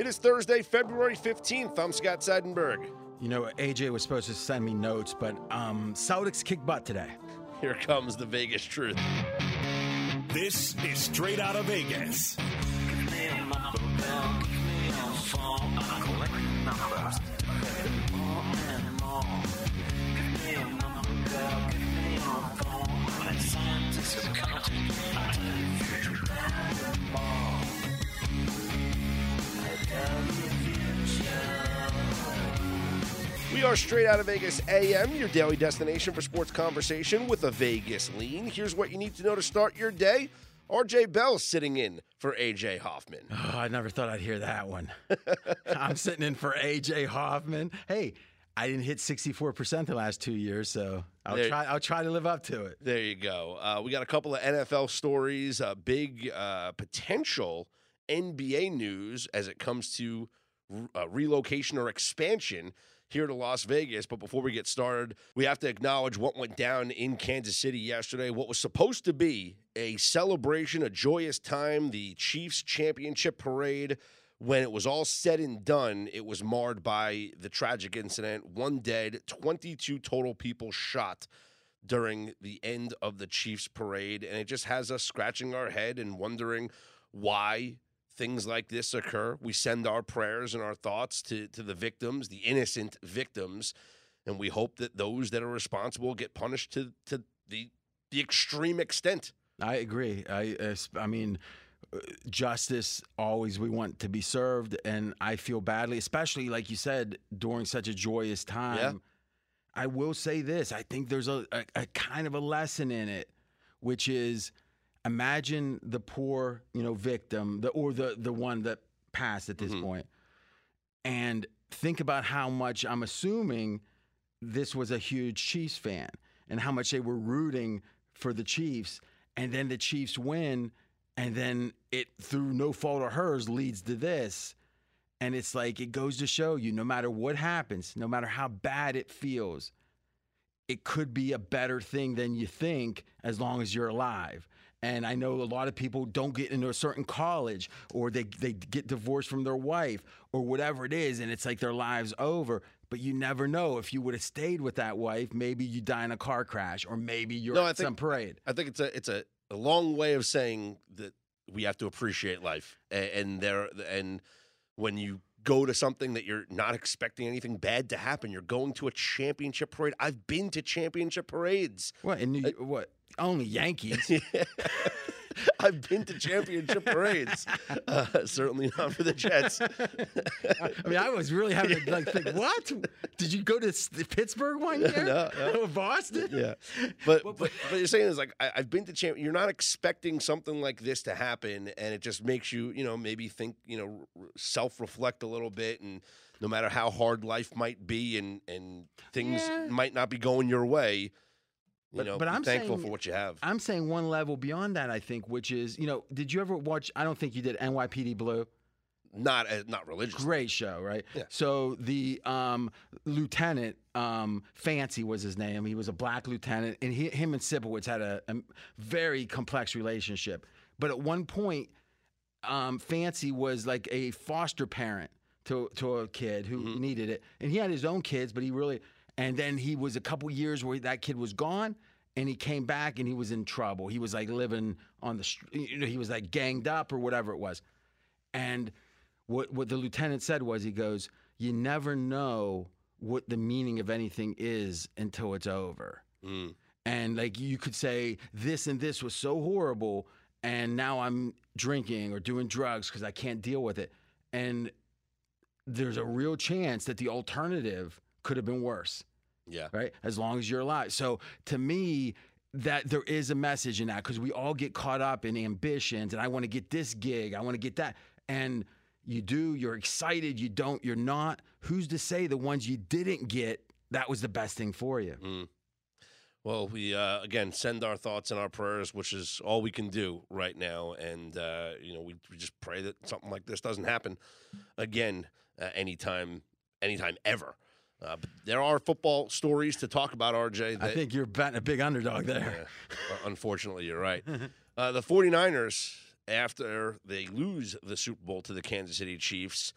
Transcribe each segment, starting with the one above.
It is Thursday, February 15th. I'm Scott Seidenberg. You know, AJ was supposed to send me notes, but um, Celtics kick butt today. Here comes the Vegas truth. This is straight out of Vegas. We are straight out of Vegas AM, your daily destination for sports conversation with a Vegas lean. Here's what you need to know to start your day. RJ Bell sitting in for AJ Hoffman. Oh, I never thought I'd hear that one. I'm sitting in for AJ Hoffman. Hey, I didn't hit 64% the last two years, so I'll There- try. I'll try to live up to it. There you go. Uh, we got a couple of NFL stories, uh, big uh, potential NBA news as it comes to uh, relocation or expansion here to Las Vegas. But before we get started, we have to acknowledge what went down in Kansas City yesterday. What was supposed to be a celebration, a joyous time, the Chiefs championship parade. When it was all said and done, it was marred by the tragic incident. One dead, 22 total people shot during the end of the Chiefs parade. And it just has us scratching our head and wondering why things like this occur. We send our prayers and our thoughts to, to the victims, the innocent victims, and we hope that those that are responsible get punished to, to the, the extreme extent. I agree. I, I mean, uh, justice always we want to be served, and I feel badly, especially like you said during such a joyous time. I will say this: I think there's a, a, a kind of a lesson in it, which is imagine the poor, you know, victim, the or the the one that passed at this Mhm. point, and think about how much I'm assuming this was a huge Chiefs fan and how much they were rooting for the Chiefs, and then the Chiefs win, and then it through no fault of hers leads to this. And it's like it goes to show you no matter what happens, no matter how bad it feels, it could be a better thing than you think as long as you're alive. And I know a lot of people don't get into a certain college or they, they get divorced from their wife or whatever it is, and it's like their lives over. But you never know. If you would have stayed with that wife, maybe you die in a car crash or maybe you're No, at think- some parade. I think it's a it's a, a long way of saying that we have to appreciate life, and, and there and when you go to something that you're not expecting anything bad to happen, you're going to a championship parade. I've been to championship parades. What? In New, uh, what? Only Yankees. I've been to championship parades. Uh, certainly not for the Jets. I mean, I was really having to like think, what? Did you go to S- Pittsburgh one year? No, no. Or Boston? yeah, but but, but you're saying is like I, I've been to champ. You're not expecting something like this to happen, and it just makes you you know maybe think you know self reflect a little bit, and no matter how hard life might be, and and things Yeah. might not be going your way, you But- know, but I'm thankful saying- for what you have. I'm saying one level beyond that, I think, which is, you know, did you ever watch? I don't think you did NYPD Blue. not as not religious. Great show, right? Yeah. So the um, lieutenant, um, Fancy was his name. He was a black lieutenant, and he, him and Sipowicz had a, a very complex relationship. But at one point, um, Fancy was like a foster parent to to a kid who Mm-hmm. needed it, and he had his own kids, but he really. And then he was a couple years where that kid was gone, and he came back and he was in trouble. He was like living on the, str- you know, he was like ganged up or whatever it was. And what what the lieutenant said was, he goes, "You never know what the meaning of anything is until it's over." Mm. And like you could say, this and this was so horrible, and now I'm drinking or doing drugs because I can't deal with it. And there's a real chance that the alternative could have been worse Yeah, right? As long as you're alive. So to me, that there is a message in that because we all get caught up in ambitions and I want to get this gig, I want to get that. And you do, you're excited, you don't, you're not. Who's to say the ones you didn't get, that was the best thing for you? Mm. Well, we uh, again send our thoughts and our prayers, which is all we can do right now, and uh, you know we, we just pray that something like this doesn't happen again uh, anytime, anytime ever. Uh, but there are football stories to talk about, RJ. I think you're betting a big underdog there. uh, unfortunately, you're right. Uh, the 49ers after they lose the Super Bowl to the Kansas City Chiefs,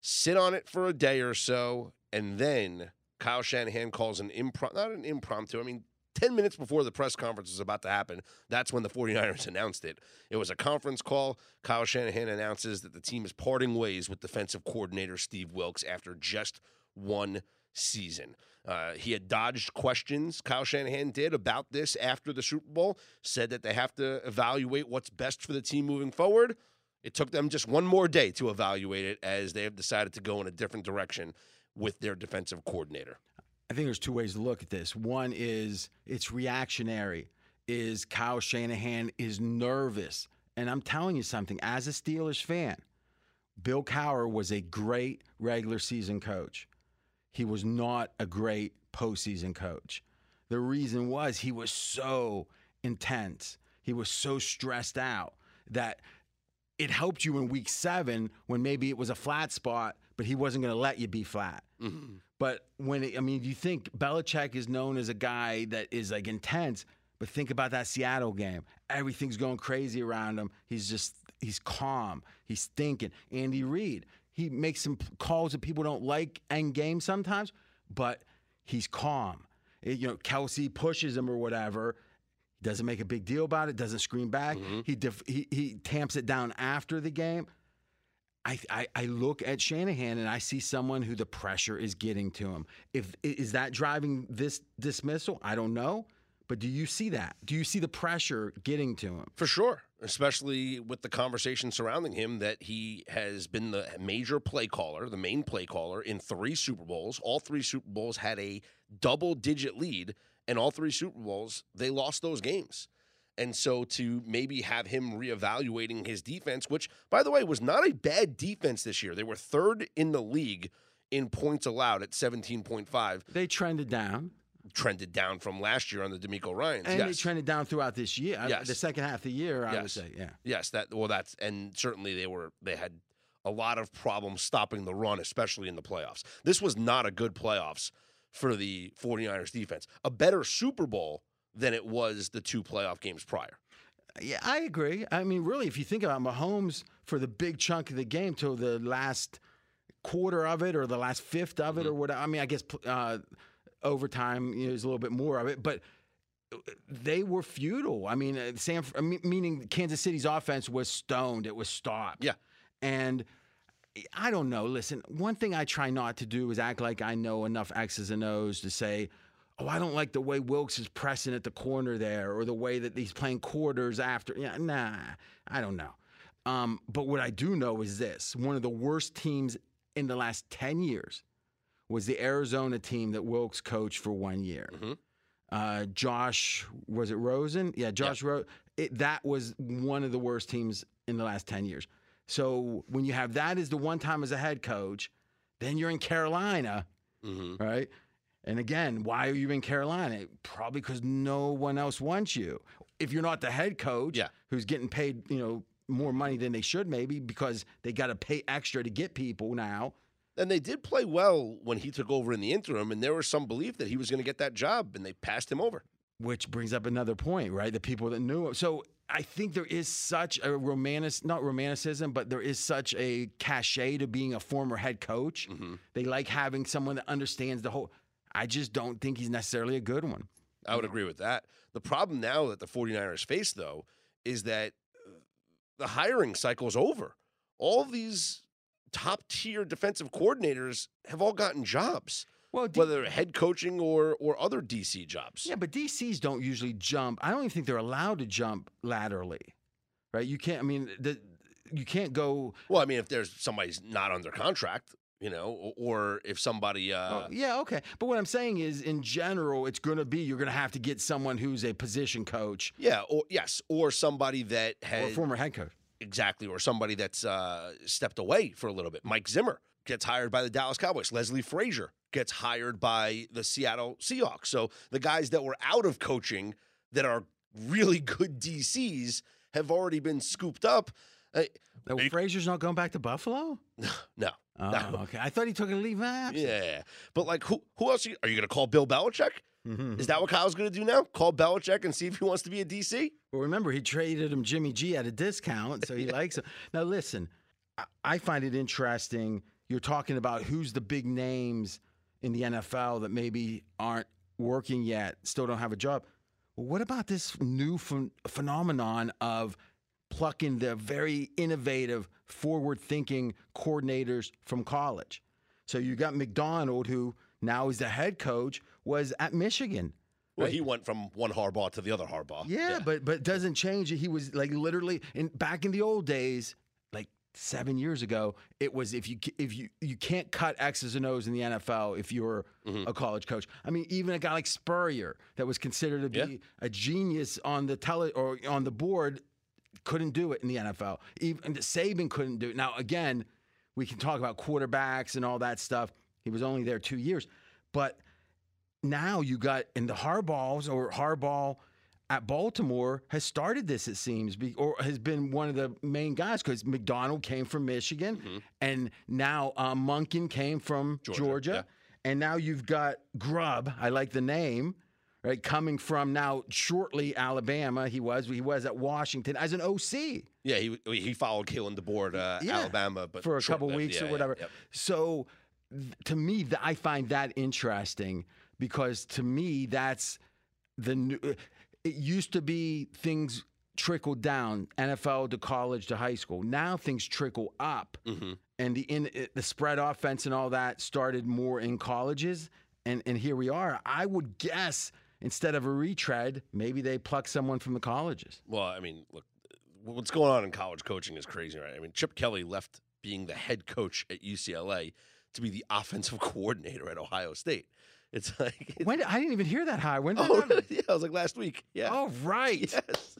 sit on it for a day or so, and then Kyle Shanahan calls an impromptu, not an impromptu, I mean, 10 minutes before the press conference was about to happen, that's when the 49ers announced it. It was a conference call. Kyle Shanahan announces that the team is parting ways with defensive coordinator Steve Wilks after just one season. Uh, he had dodged questions, Kyle Shanahan did, about this after the Super Bowl, said that they have to evaluate what's best for the team moving forward. It took them just one more day to evaluate it as they have decided to go in a different direction with their defensive coordinator. I think there's two ways to look at this. One is it's reactionary. Is Kyle Shanahan is nervous. And I'm telling you something, as a Steelers fan, Bill Cowher was a great regular season coach. He was not a great postseason coach. The reason was he was so intense. He was so stressed out that it helped you in week seven when maybe it was a flat spot, but he wasn't going to let you be flat. Mm-hmm. But when it, I mean, you think Belichick is known as a guy that is like intense, but think about that Seattle game. Everything's going crazy around him. He's just he's calm. He's thinking. Andy Reid, he makes some calls that people don't like end game sometimes, but he's calm. It- you know, Kelce pushes him or whatever. Doesn't make a big deal about it. Doesn't scream back. Mm-hmm. He, def- he he tamps it down after the game. I, I I look at Shanahan and I see someone who the pressure is getting to him. If is that driving this dismissal? I don't know. But do you see that? Do you see the pressure getting to him? For sure, especially with the conversation surrounding him that he has been the major play caller, the main play caller in three Super Bowls. All three Super Bowls had a double digit lead, and all three Super Bowls, they lost those games. And so to maybe have him reevaluating his defense, which, by the way, was not a bad defense this year. They were third in the league in points allowed at 17.5, They trended down, trended down from last year on the DeMeco Ryans. and they yes. trended down throughout this year. Uh, Yes. The second half of the year, I would Yes. say, yeah. Yes, that well that's and certainly they were they had a lot of problems stopping the run, especially in the playoffs. This was not a good playoffs for the 49ers defense. A better Super Bowl than it was the two playoff games prior. Yeah, I agree. I mean, really, if you think about Mahomes for the big chunk of the game till the last quarter of it or the last fifth of it Mm-hmm. or whatever. I mean, I guess uh, overtime you know, is a little bit more of it, but they were futile. I mean, uh, San, meaning Kansas City's offense was stoned. It was stopped. Yeah. And I don't know. Listen, one thing I try not to do is act like I know enough X's and O's to say, oh, I don't like the way Wilks is pressing at the corner there or the way that he's playing quarters after. Yeah, nah, I don't know. Um, but what I do know is this one of the worst teams in the last 10 years was the Arizona team that Wilks coached for one year. Mhm. Uh, Josh, was it Rosen? Yeah, Josh It, that was one of the worst teams in the last 10 years. So when you have that as the one time as a head coach, then you're in Carolina, Mm-hmm. right? And again, why are you in Carolina? Probably because no one else wants you. If you're not the head coach, Yeah. who's getting paid, you know, more money than they should, maybe because they got to pay extra to get people now. And they did play well when he took over in the interim, and there was some belief that he was going to get that job, and they passed him over. Which brings up another point, right? The people that knew him. So I think there is such a romantic, not romanticism, but there is such a cachet to being a former head coach. Mm-hmm. They like having someone that understands the whole. I just don't think he's necessarily a good one. I would agree with that. The problem now that the 49ers face, though, is that uh, the hiring cycle is over. All these top tier defensive coordinators have all gotten jobs, Well, D- whether head coaching or or other DC jobs. yeah, but DCs don't usually jump. I don't even think they're allowed to jump laterally, right? You can't. I mean, the, you can't go. Well, I mean, if there's somebody's not under contract, you know, or, or if somebody, uh, Oh, yeah, okay. But what I'm saying is, in general, it's going to be you're going to have to get someone who's a position coach yeah, or yes, or somebody that or has former head coach. Exactly, or somebody that's uh, stepped away for a little bit. Mike Zimmer gets hired by the Dallas Cowboys. Leslie Frazier gets hired by the Seattle Seahawks. So the guys that were out of coaching that are really good DCs have already been scooped up. No, Are Frazier's not going back to Buffalo. no. Oh, No. okay. I thought he took a leave of absence. Yeah. But like who who else are you, are you going to call Bill Belichick? Mhm. Is that what Kyle's going to do now? Call Belichick and see if he wants to be a DC? Well, remember, he traded him Jimmy G at a discount, so he likes him. Now, listen, I, I find it interesting. You're talking about who's the big names in the NFL that maybe aren't working yet, still don't have a job. Well, what about this new phen- phenomenon of plucking the very innovative, forward thinking coordinators from college? So you got McDonald, who now is the head coach, was at Michigan. Well, Right. he went from one Harbaugh to the other Harbaugh. Yeah, but but it doesn't change. He was like literally in back in the old days, like seven years ago. It was if you if you you can't cut X's and O's in the NFL if you're Mm-hmm. a college coach. I mean, even a guy like Spurrier that was considered to be Yeah. a genius on the tele or on the board couldn't do it in the NFL. Even Saban couldn't do it. Now again, we can talk about quarterbacks and all that stuff. He was only there two years, but now you got in the Harbaughs or Harbaugh at Baltimore has started this, it seems, or has been one of the main guys because McDonald came from Michigan, and now uh, Monken came from Georgia, Georgia, yeah. and now you've got Grubb. I like the name. Right, coming from now shortly Alabama, he was he was at Washington as an OC Yeah, he he followed Kalen DeBoer to Yeah, Alabama, but for a couple short-lived. weeks Yeah, or yeah, whatever. yep. So th- to me, th- I find that interesting because to me, that's the new. It used to be things trickled down NFL to college to high school. Now things trickle up, Mm-hmm. and the in the spread offense and all that started more in colleges, and and here we are. I would guess instead of a retread, maybe they pluck someone from the colleges. Well, I mean, look, what's going on in college coaching is crazy, right? I mean, Chip Kelly left being the head coach at UCLA to be the offensive coordinator at Ohio State. It's like, it's, When I didn't even hear that high. When did oh, that oh, happen? yeah, I was like last week. Yeah. Oh, right. yes.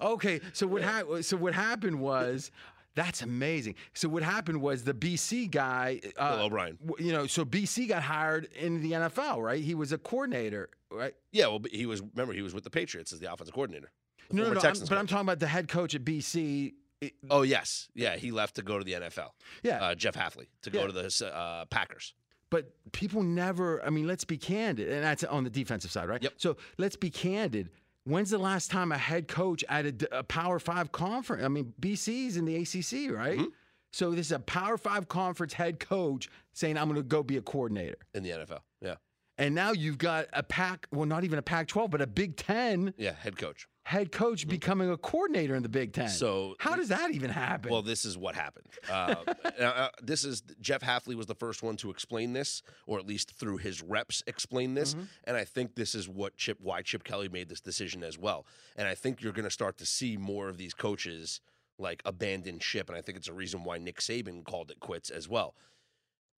Okay, so what happened? So what happened was, that's amazing. So what happened was the BC guy, uh, Bill O'Brien. you know, so BC got hired in the NFL, right? He was a coordinator, right? Yeah, well, he was. Remember, he was with the Patriots as the offensive coordinator. The No, no, no. I'm- but I'm talking about the head coach at BC. It- Oh yes, yeah. He left to go to the NFL. yeah, Uh, Jeff Hafley to Yeah. go to the uh, Packers. but people never. I mean, let's be candid, and that's on the defensive side, right? Yep. So let's be candid. When's the last time a head coach at a Power Five conference? I mean, BC's in the ACC, right? Mhm. So this is a Power Five conference head coach saying, "I'm going to go be a coordinator." in the NFL. Yeah, And now you've got a pack, well, not even a Pac 12, but a Big Ten yeah. Head coach. Head coach becoming a coordinator in the Big Ten. Mm-hmm. So how does that even happen? Well, this is what happened. Uh, uh, this is Jeff Hafley was the first one to explain this, or at least through his reps explain this. Mm-hmm. And I think this is what Chip, why Chip Kelly made this decision as well. And I think you're going to start to see more of these coaches like abandon ship. And I think it's a reason why Nick Saban called it quits as well.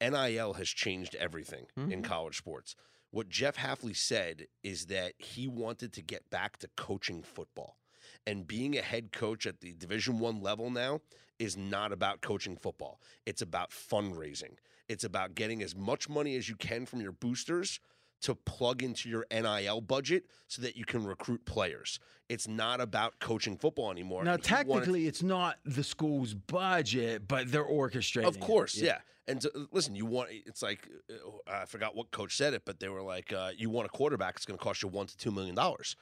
NIL has changed everything in Mhm. college sports. What Jeff Hafley said is that he wanted to get back to coaching football. And being a head coach at the Division 1 level now is not about coaching football. It's about fundraising. It's about getting as much money as you can from your boosters to plug into your NIL budget so that you can recruit players. It's not about coaching football anymore. now, he wanted- technically, it's not the school's budget, but they're orchestrating. of it. course, yeah. And to, listen, you want it's like uh, I forgot what coach said it, but they were like, uh, "You want a quarterback? It's going to cost you one to two million dollars."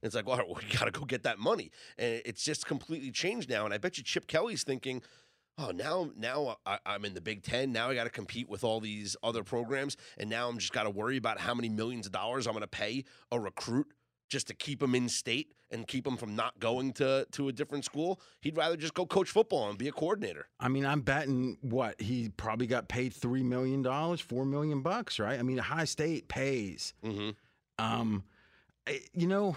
It's like, well, we got to go get that money, and it's just completely changed now. And I bet you Chip Kelly's thinking, "Oh, now, now I, I'm in the Big Ten. Now I got to compete with all these other programs, and now I'm just got to worry about how many millions of dollars I'm going to pay a recruit." Just to keep him in state and keep him from not going to to a different school, he'd rather just go coach football and be a coordinator. I mean, I'm betting what he probably got paid three million dollars, four million bucks, right? I mean, Ohio State pays. Mm-hmm. Um, you know,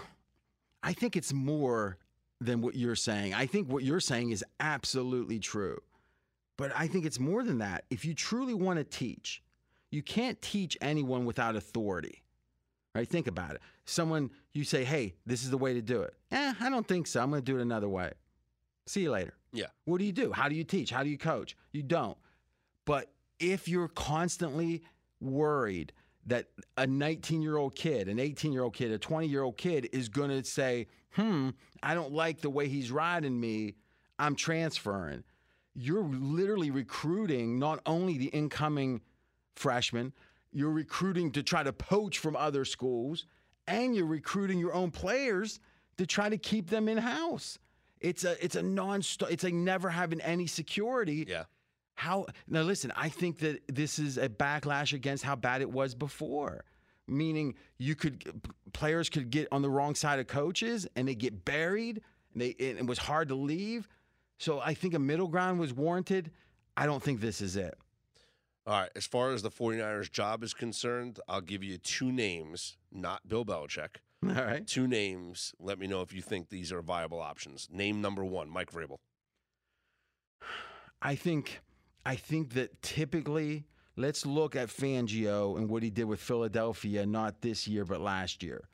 I think it's more than what you're saying. I think what you're saying is absolutely true. But I think it's more than that. If you truly want to teach, you can't teach anyone without authority. Right? Think about it. Someone you say, "Hey, this is the way to do it." Eh, I don't think so. I'm going to do it another way. See you later. Yeah. What do you do? How do you teach? How do you coach? You don't. But if you're constantly worried that a 19 year old kid, an 18 year old kid, a 20 year old kid is going to say, hmm, I don't like the way he's riding me. I'm transferring. You're literally recruiting not only the incoming freshmen, you're recruiting to try to poach from other schools, and you're recruiting your own players to try to keep them in house. It's a it's a non stop. it's like never having any security. Yeah. How now? Listen, I think that this is a backlash against how bad it was before. Meaning, you could players could get on the wrong side of coaches and they get buried, and they and it was hard to leave. So I think a middle ground was warranted. I don't think this is it. All right. As far as the 49ers job is concerned, I'll give you two names, not Bill Belichick. All right. Two names. Let me know if you think these are viable options. Name number one, Mike Vrabel. I think I think that typically let's look at Fangio and what he did with Philadelphia, not this year but last year.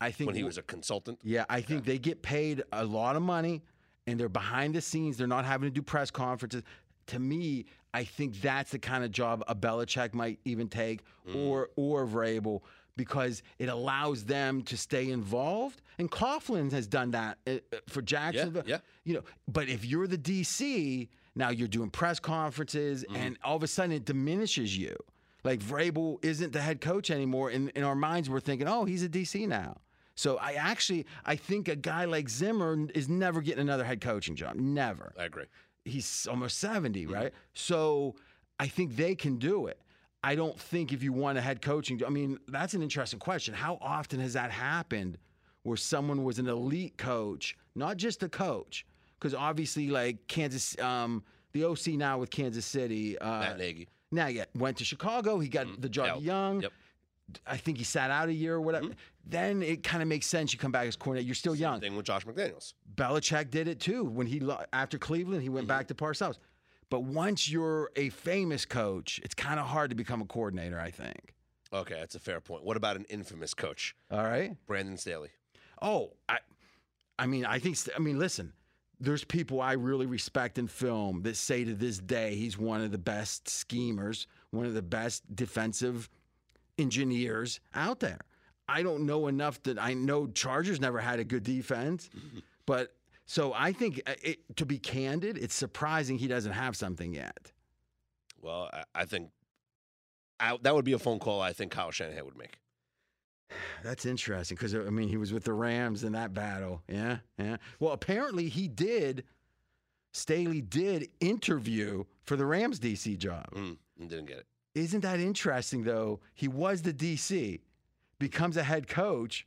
I think when he was a consultant. Yeah, I think they get paid a lot of money and they're behind the scenes. They're not having to do press conferences. To me, I think that's the kind of job a Belichick might even take Mm. or or Vrabel because it allows them to stay involved. And Coughlin has done that uh, uh, for Jacksonville. yeah. yeah. You know, but if you're the DC, now you're doing press conferences Mm-hmm. and all of a sudden it diminishes you. Like Vrabel isn't the head coach anymore. In in our minds, we're thinking, oh, he's a DC now. So I actually I think a guy like Zimmer is never getting another head coaching job. Never. I agree. He's almost 70, right? So I think they can do it. I don't think if you want a head coaching, I mean, that's an interesting question. How often has that happened where someone was an elite coach, not just a coach? Because obviously, like Kansas, um, the OC now with Kansas City, uh, Matt Nagy. Nagy went to Chicago. He got the job Yeah. young. Yep. I think he sat out a year or whatever. Mm-hmm. Then it kind of makes sense. You come back as coordinator. You're still young. Thing with Josh McDaniels. Belichick did it too. When he after Cleveland, he went mm-hmm. back to Parcells. But once you're a famous coach, it's kind of hard to become a coordinator. I think. Okay, that's a fair point. What about an infamous coach, All right. Brandon Staley? Oh, I, I mean, I think. I mean, listen. There's people I really respect in film that say to this day he's one of the best schemers, one of the best defensive engineers out there. I don't know enough that I know Chargers never had a good defense, but so I think uh, it, to be candid, it's surprising he doesn't have something yet. Well, I, I think I, that would be a phone call I think Kyle Shanahan would make. That's interesting because I mean he was with the Rams in that battle. Yeah, yeah. Well, apparently he did. Staley did interview for the Rams DC job. Mm, and didn't get it. Isn't that interesting though? He was the DC, becomes a head coach,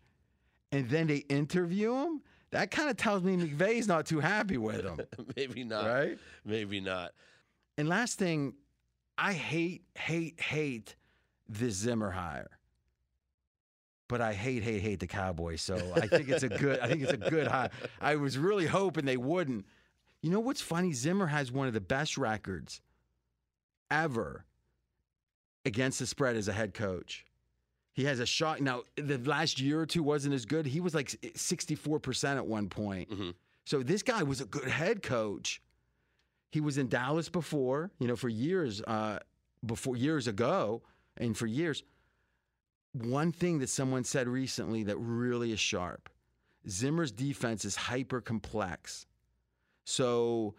and then they interview him. That kind of tells me McVay's not too happy with him, Maybe not. right? Maybe not. And last thing, I hate, hate, hate this Zimmer hire. But I hate, hate, hate the Cowboys. So I think it's a good. I think it's a good hire. I was really hoping they wouldn't. You know what's funny? Zimmer has one of the best records ever against the spread as a head coach. He has a shot. Now the last year or two wasn't as good. He was like sixty-four percent at one point. Mhm. So this guy was a good head coach. He was in Dallas before, you know, for years, uh, before years ago, and for years. One thing that someone said recently that really is sharp: Zimmer's defense is hyper complex. So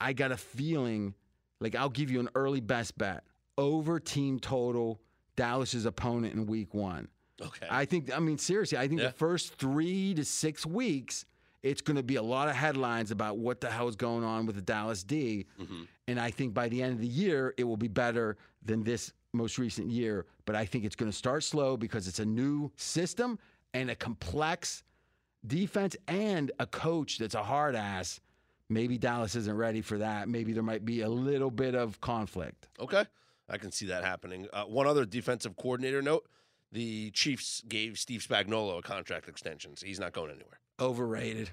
I got a feeling, like I'll give you an early best bet over team total Dallas's opponent in Week One. Okay. I think, I mean, seriously, I think Yeah. the first three to six weeks, it's going to be a lot of headlines about what the hell is going on with the Dallas D. Mhm. And I think by the end of the year, it will be better than this most recent year. But I think it's going to start slow because it's a new system and a complex defense and a coach that's a hard ass. Maybe Dallas isn't ready for that. Maybe there might be a little bit of conflict. Okay. I can see that happening. Uh, one other defensive coordinator note the Chiefs gave Steve Spagnuolo a contract extension, so he's not going anywhere. Overrated.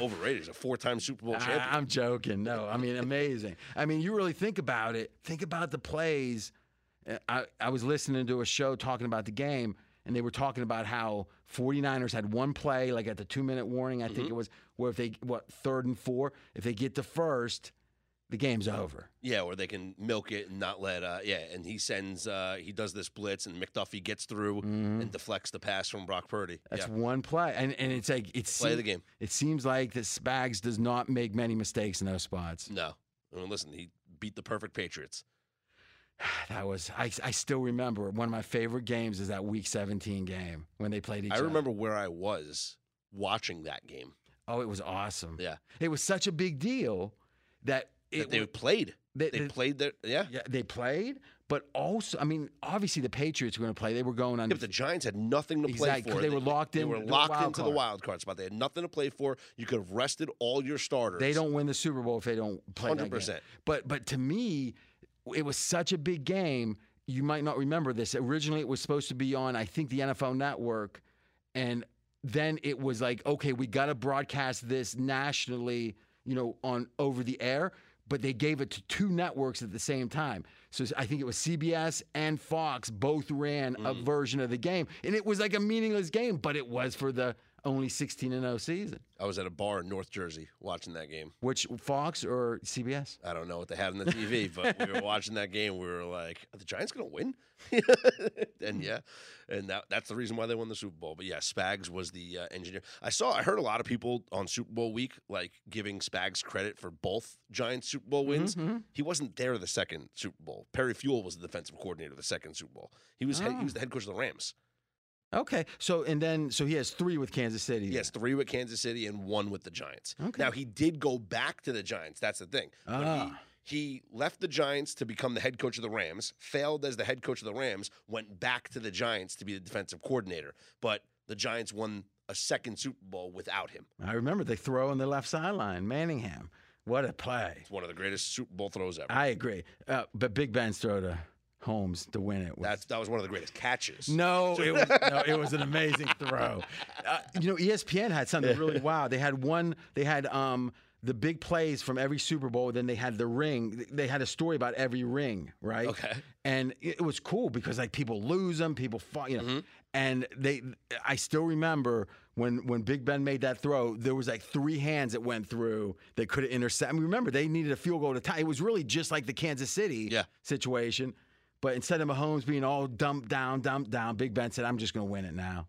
Overrated. He's a four time Super Bowl champion. I, am joking. No, I mean amazing. I mean, you really think about it. Think about the plays. Uh, I, I was listening to a show talking about the game, and they were talking about how 49ers had one play, like at the two minute warning, I think it was, where if they what third and four, if they get to first, the game's over. Yeah, where they can milk it and not let. Uh, yeah, and he sends. Uh, he does this blitz, and McDuffie gets through and deflects the pass from Brock Purdy. Mm-hmm. That's yeah. one play, and and it's like it's Play the game. It seems like that Spags does not make many mistakes in those spots. No, I mean, listen, he beat the perfect Patriots. That was I. I still remember one of my favorite games is that Week 17 game when they played each other. I other. remember where I was watching that game. Oh, it was awesome. Yeah, It was such a big deal that that they wa- played. they- They they- played their. Yeah. yeah they played, but also I mean obviously the Patriots were going to play. They were going on. Yeah, but the Giants had nothing to play Exactly, for. 'cause they were locked in. They were locked wild into the card. wild card spot. They had nothing to play for. You could have rested all your starters. they don't win the Super Bowl if they don't play. 100%. But but to me, it was such a big game. You might not remember this. Originally, it was supposed to be on I think the NFL Network, and then it was like, okay, we got to broadcast this nationally, you know, on over the air. But they gave it to two networks at the same time. So I think it was CBS and Fox both ran a Mm. version of the game, and it was like a meaningless game, but it was for the only 16 and 0 season. I was at a bar in North Jersey watching that game. Which Fox or CBS? I don't know what they had on the TV, but we were watching that game. We were like, "Are the Giants going to win?" and yeah, and that, that's the reason why they won the Super Bowl. But yeah, Spags was the uh, engineer. I saw, I heard a lot of people on Super Bowl week like giving Spags credit for both Giants Super Bowl wins. Mm-hmm. He wasn't there the second Super Bowl. Perry Fewell was the defensive coordinator the second Super Bowl. He was head, he Oh. was the head coach of the Rams. Okay, so and then so he has three with Kansas City. Has three with Kansas City and one with the Giants. Okay. Now he did go back to the Giants. That's the thing. Ah. he, he left the Giants to become the head coach of the Rams, failed as the head coach of the Rams, went back to the Giants to be the defensive coordinator. But the Giants won a second Super Bowl without him. I remember they throw on the left sideline, Manningham. What a play! It's one of the greatest Super Bowl throws ever. I agree, uh, but Big Ben's throw to Holmes to win it. Was, That's that was one of the greatest catches. no, it was no, it was an amazing throw. Uh, you know, ESPN had something really wow. They had one. They had um the big plays from every Super Bowl. Then they had the ring. They had a story about every ring, right? Okay. and it it was cool because like people lose them, people fall, you know, Mm-hmm. and they. I still remember when when Big Ben made that throw, there was like three hands that went through that could have intercepted. I mean, remember they needed a field goal to tie. It was really just like the Kansas City Yeah. situation, but instead of Mahomes being all dumped down, dumped down, Big Ben said, "I'm just going to win it now."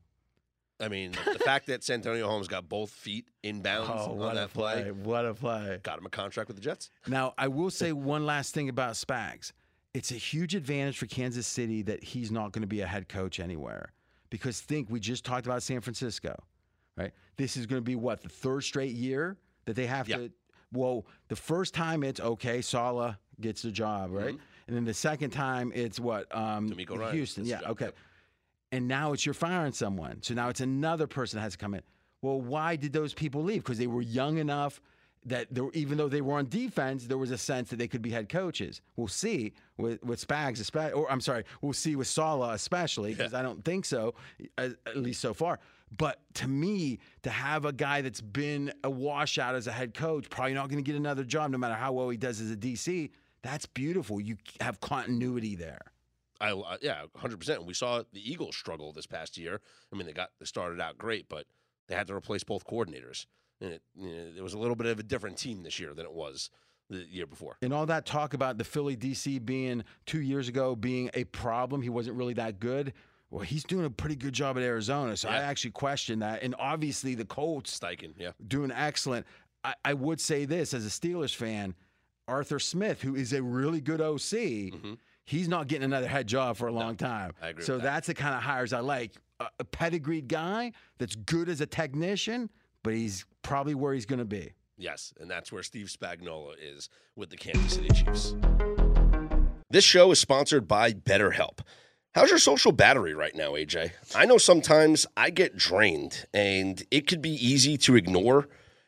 I mean, the, fact that Santonio Holmes got both feet inbounds Oh, on that play, What a play! got him a contract with the Jets. Now, I will say one last thing about Spags. It's a huge advantage for Kansas City that he's not going to be a head coach anywhere. Because think, we just talked about San Francisco, right? This is going to be what, the third straight year that they have Yeah. to. Well, the first time it's okay, Saleh gets the job, right? Mm-hmm. And then the second time it's what? Um. DeMeco Ryan Houston. Yeah, okay. yep. And now it's you're firing someone. So now it's another person that has to come in. Well, why did those people leave? Because they were young enough that there, even though they were on defense, there was a sense that they could be head coaches. We'll see with, with Spags, espe- or I'm sorry, we'll see with Saleh especially, because I don't think so, at, at least so far. But to me, to have a guy that's been a washout as a head coach, probably not going to get another job, no matter how well he does as a DC. That's beautiful. You have continuity there. I uh, yeah, hundred percent. We saw the Eagles struggle this past year. I mean, they got they started out great, but they had to replace both coordinators, and it, you know, it was a little bit of a different team this year than it was the year before. and all that talk about the Philly DC being two years ago being a problem, he wasn't really that good. Well, he's doing a pretty good job at Arizona, so I actually question that. And obviously, the Colts Steichen, yeah, doing excellent. I, I would say this as a Steelers fan, Arthur Smith, who is a really good OC, he's not getting another head job for a long time. Mm-hmm. I agree So that. that's the kind of hires I like. A, a pedigreed guy that's good as a technician, but he's probably where he's going to be. yes, and that's where Steve Spagnuolo is with the Kansas City Chiefs. This show is sponsored by BetterHelp. How's your social battery right now, AJ? I know sometimes I get drained, and it could be easy to ignore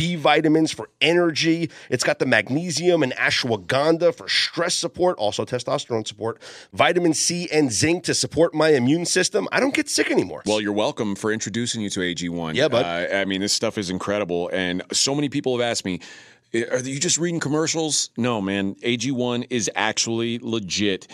B vitamins for energy. It's got the magnesium and ashwagandha for stress support, also testosterone support, vitamin C and zinc to support my immune system. I don't get sick anymore. Well, you're welcome for introducing you to AG1. Yeah, but Uh, I mean, this stuff is incredible. And so many people have asked me, are you just reading commercials? No, man. AG1 is actually legit.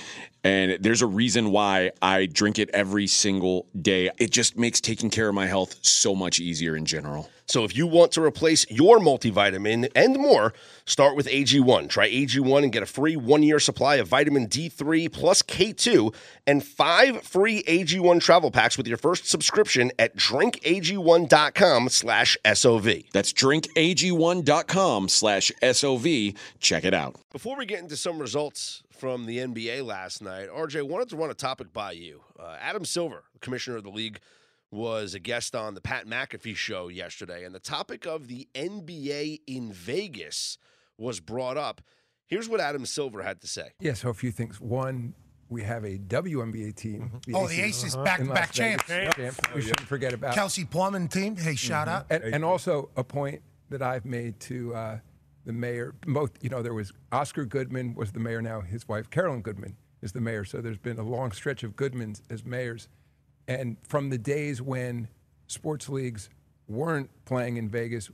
And there's a reason why I drink it every single day. It just makes taking care of my health so much easier in general. So if you want to replace your multivitamin and more, start with AG1. Try AG1 and get a free one-year supply of vitamin D3 plus K2 and five free AG1 travel packs with your first subscription at drinkag1.com slash SOV. That's drinkag1.com slash SOV. Check it out. Before we get into some results from the NBA last night, RJ wanted to run a topic by you. Uh, Adam Silver, commissioner of the league, was a guest on the Pat McAfee show yesterday, and the topic of the NBA in Vegas was brought up. Here's what Adam Silver had to say. Yeah, so a few things. One, we have a WNBA team. Oh, the Aces back-to-back in Las champs. Vegas. Champs. We shouldn't forget about. Kelsey Plum team. Hey, shout out. And, and also a point that I've made to uh, the mayor. Both, you know, there was Oscar Goodman was the mayor now. His wife Carolyn Goodman is the mayor. So there's been a long stretch of Goodmans as mayors, and from the days when sports leagues weren't playing in Vegas,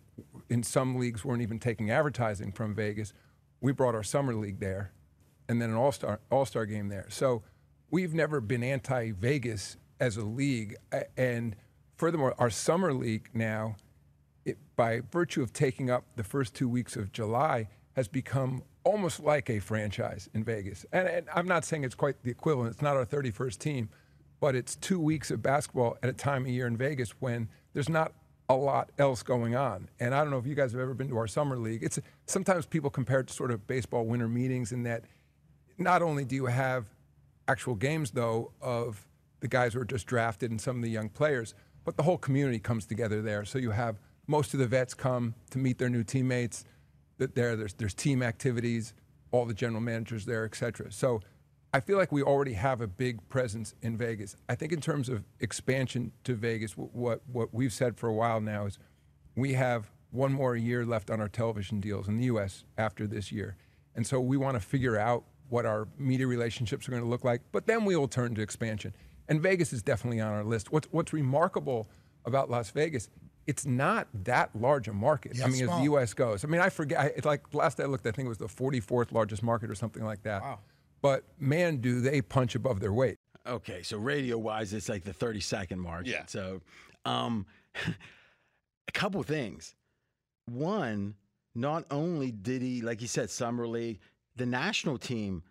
in some leagues weren't even taking advertising from Vegas. We brought our summer league there, and then an all star all star game there. So we've never been anti Vegas as a league, and furthermore, our summer league now it, by virtue of taking up the first two weeks of July, has become almost like a franchise in Vegas. And, and I'm not saying it's quite the equivalent. It's not our 31st team, but it's two weeks of basketball at a time of year in Vegas when there's not a lot else going on. And I don't know if you guys have ever been to our summer league. It's sometimes people compare it to sort of baseball winter meetings in that not only do you have actual games though of the guys who are just drafted and some of the young players, but the whole community comes together there. So you have most of the vets come to meet their new teammates. That there, there's there's team activities, all the general managers there, et cetera. So I feel like we already have a big presence in Vegas. I think in terms of expansion to Vegas, what what we've said for a while now is we have one more year left on our television deals in the U.S. after this year, and so we want to figure out what our media relationships are going to look like. But then we will turn to expansion, and Vegas is definitely on our list. What's what's remarkable about Las Vegas? It's not that large a market. Yeah, I mean, as the U.S. goes. I mean, I forget. I, it's like last I looked, I think it was the 44th largest market or something like that. Wow. But man, do they punch above their weight. Okay, so radio wise, it's like the 30 second mark. Yeah. So, um, a couple things. One, not only did he, like you said, summer league, the national team,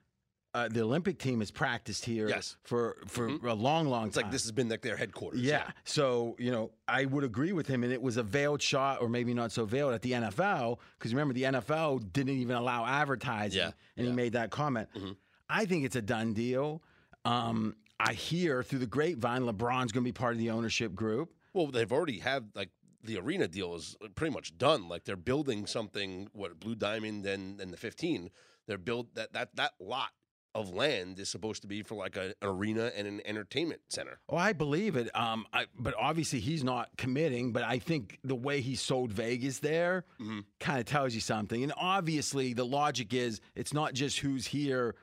uh, the Olympic team has practiced here Yes. for for Mhm. a long, long It's time. like this has been like their headquarters. Yeah. So, you know, I would agree with him. And it was a veiled shot, or maybe not so veiled, at the NFL. Because remember, the NFL didn't even allow advertising. Yeah, And he made that comment. Mhm. I think it's a done deal. Um, I hear through the grapevine LeBron's going to be part of the ownership group. Well, they've already had like the arena deal is pretty much done. Like they're building something. What Blue Diamond and and the 15. They're built that that that lot of land is supposed to be for like an arena and an entertainment center. Oh, I believe it. Um, I, but obviously he's not committing. But I think the way he sold Vegas there Mhm. kind of tells you something. And obviously the logic is it's not just who's here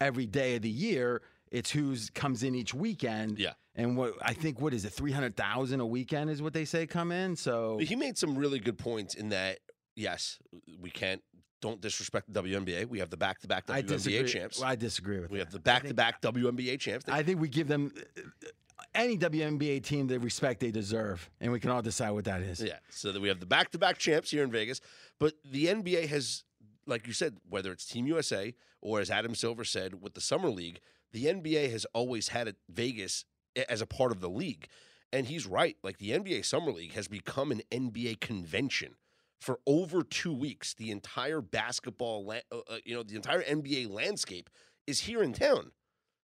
every day of the year; it's who's comes in each weekend. Yeah. And what I think what is it, three hundred thousand a weekend is what they say come in. So He made some really good points in that. Yes, we can't don't disrespect the WNBA. We have the back-to-back I WNBA disagree. champs. I disagree with that. we that. have the back-to-back WNBA champs. I think we give them uh, any WNBA team the respect they deserve, and we can all decide what that is. Yeah. So that we have the back to back champs here in Vegas. But the NBA has, like you said, whether it's Team USA or as Adam Silver said with the Summer League, the NBA has always had Vegas as a part of the league. And he's right. Like the NBA Summer League has become an NBA convention for over two weeks. The entire basketball, uh, uh, you know, the entire NBA landscape is here in town.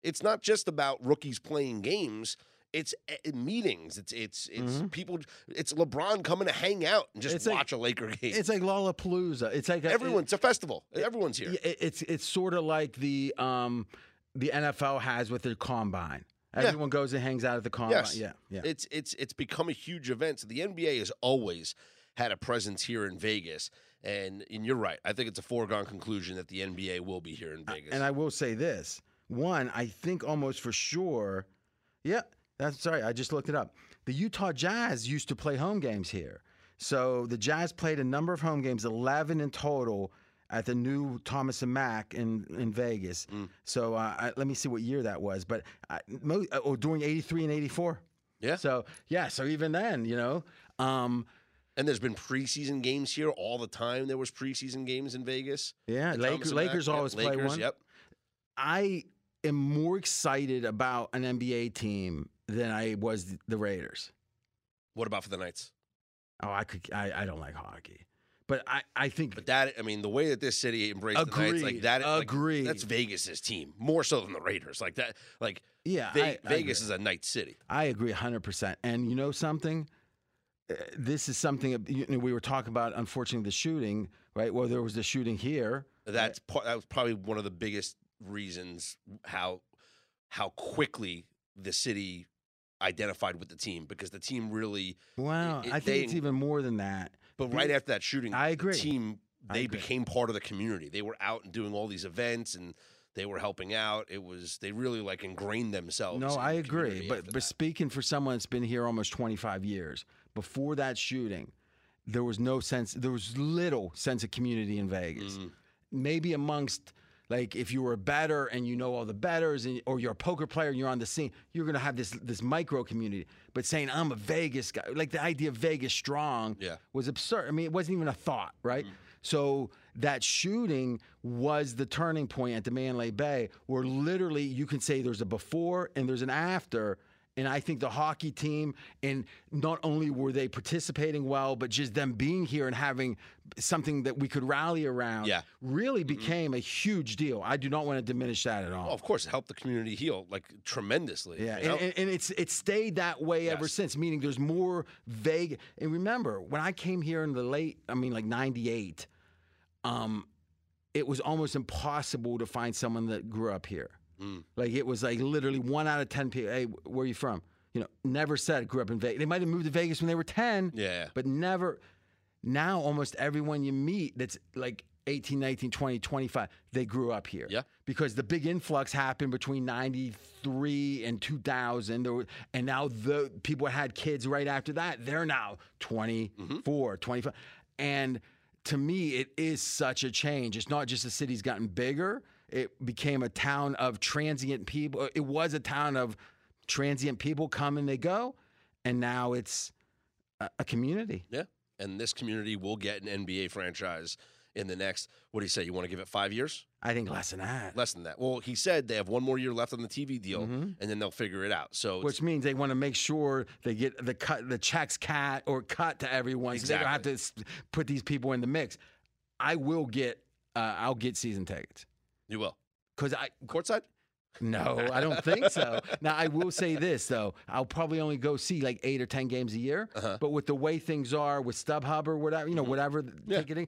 It's not just about rookies playing games. It's uh, meetings. It's it's it's people. It's LeBron coming to hang out and just It's like- watch a Laker game. It's like Lollapalooza. It's like a, Everyone. It's a festival. Everyone's here. it- it's it's sort of like the um the NFL has with their combine. Yeah. Everyone goes and hangs out at the combine. Yes. Yeah, yeah. It's it's it's become a huge event. So the NBA has always had a presence here in Vegas, and and you're right. I think it's a foregone conclusion that the NBA will be here in Vegas. And I will say this: one, I think almost for sure. Yeah, that's sorry. I just looked it up. The Utah Jazz used to play home games here, so the Jazz played a number of home games, eleven in total, at the new Thomas and Mack in in Vegas. Mm. So uh, I, let me see what year that was, but I, mo- oh, during '83 and '84. Yeah. So yeah, so even then, you know. Um, and there's been preseason games here all the time. There was preseason games in Vegas. yeah, Lakers, Thomas and Mack, Lakers yep, always play Lakers, one. Yep. I am more excited about an NBA team than I was the Raiders. What about for the Knights? Oh, I could. I, I don't like hockey, but I I think But that, I mean, the way that this city embraced the Knights, like Agreed. that, like, Agreed. that's Vegas's team more so than the Raiders. Like that, like yeah, I, I Vegas agree. is a night city. I agree hundred percent. And you know something, Uh, this is something you know, we were talking about. Unfortunately, the shooting. Right. Well, there was the shooting here. That's part, that was probably one of the biggest reasons how how quickly the city identified with the team because the team really. Wow, it- I think they- it's even more than that. But right after that shooting, I the agree. team they became part of the community. They were out and doing all these events and they were helping out. It was they really like ingrained themselves. No, in I the agree. But but that. speaking for someone that's been here almost 25 years, before that shooting, there was no sense. There was little sense of community in Vegas. Mm-hmm. Maybe amongst like if you were a bettor and you know all the bettors, and, or you're a poker player and you're on the scene, you're gonna have this this micro community. But saying I'm a Vegas guy, like the idea of Vegas strong, Yeah. was absurd. I mean, it wasn't even a thought, right? Mm-hmm. So that shooting was the turning point at the Mandalay Bay, where literally you can say there's a before and there's an after. And I think the hockey team, and not only were they participating well, but just them being here and having something that we could rally around, Yeah. really became a huge deal. I do not want to diminish that at all. Oh, of course, it helped the community heal like tremendously. Yeah, you know? and, and, it's it's stayed that way ever since. Meaning, there's more vague. And remember, when I came here in the late, I mean, like '98, um, it was almost impossible to find someone that grew up here. Mm. Like it was like literally one out of ten people. Hey, where are you from? You know, never said grew up in Vegas. They might have moved to Vegas when they were ten. Yeah. but never. Now, almost everyone you meet that's like 18, 19, 20, 25, they grew up here. Yeah. Because the big influx happened between 93 and 2000. There were, and now the people had kids right after that. They're now 24, 25. And to me, it is such a change. It's not just the city's gotten bigger, it became a town of transient people. It was a town of transient people come and they go. And now it's a, a community. Yeah. And this community will get an NBA franchise in the next, what do you say? You want to give it five years? I think less than that. Less than that. Well, he said they have one more year left on the TV deal and then they'll figure it out. So, Which means they want to make sure they get the cut, the checks cat or cut to everyone. So they don't have to put these people in the mix. I will get, uh, I'll get season tickets you will. because I Courtside? no, I don't think so. Now I will say this though, I'll probably only go see like eight or ten games a year. Uh-huh. But with the way things are with StubHub or whatever, you know, whatever the Mm-hmm. Yeah. ticketing,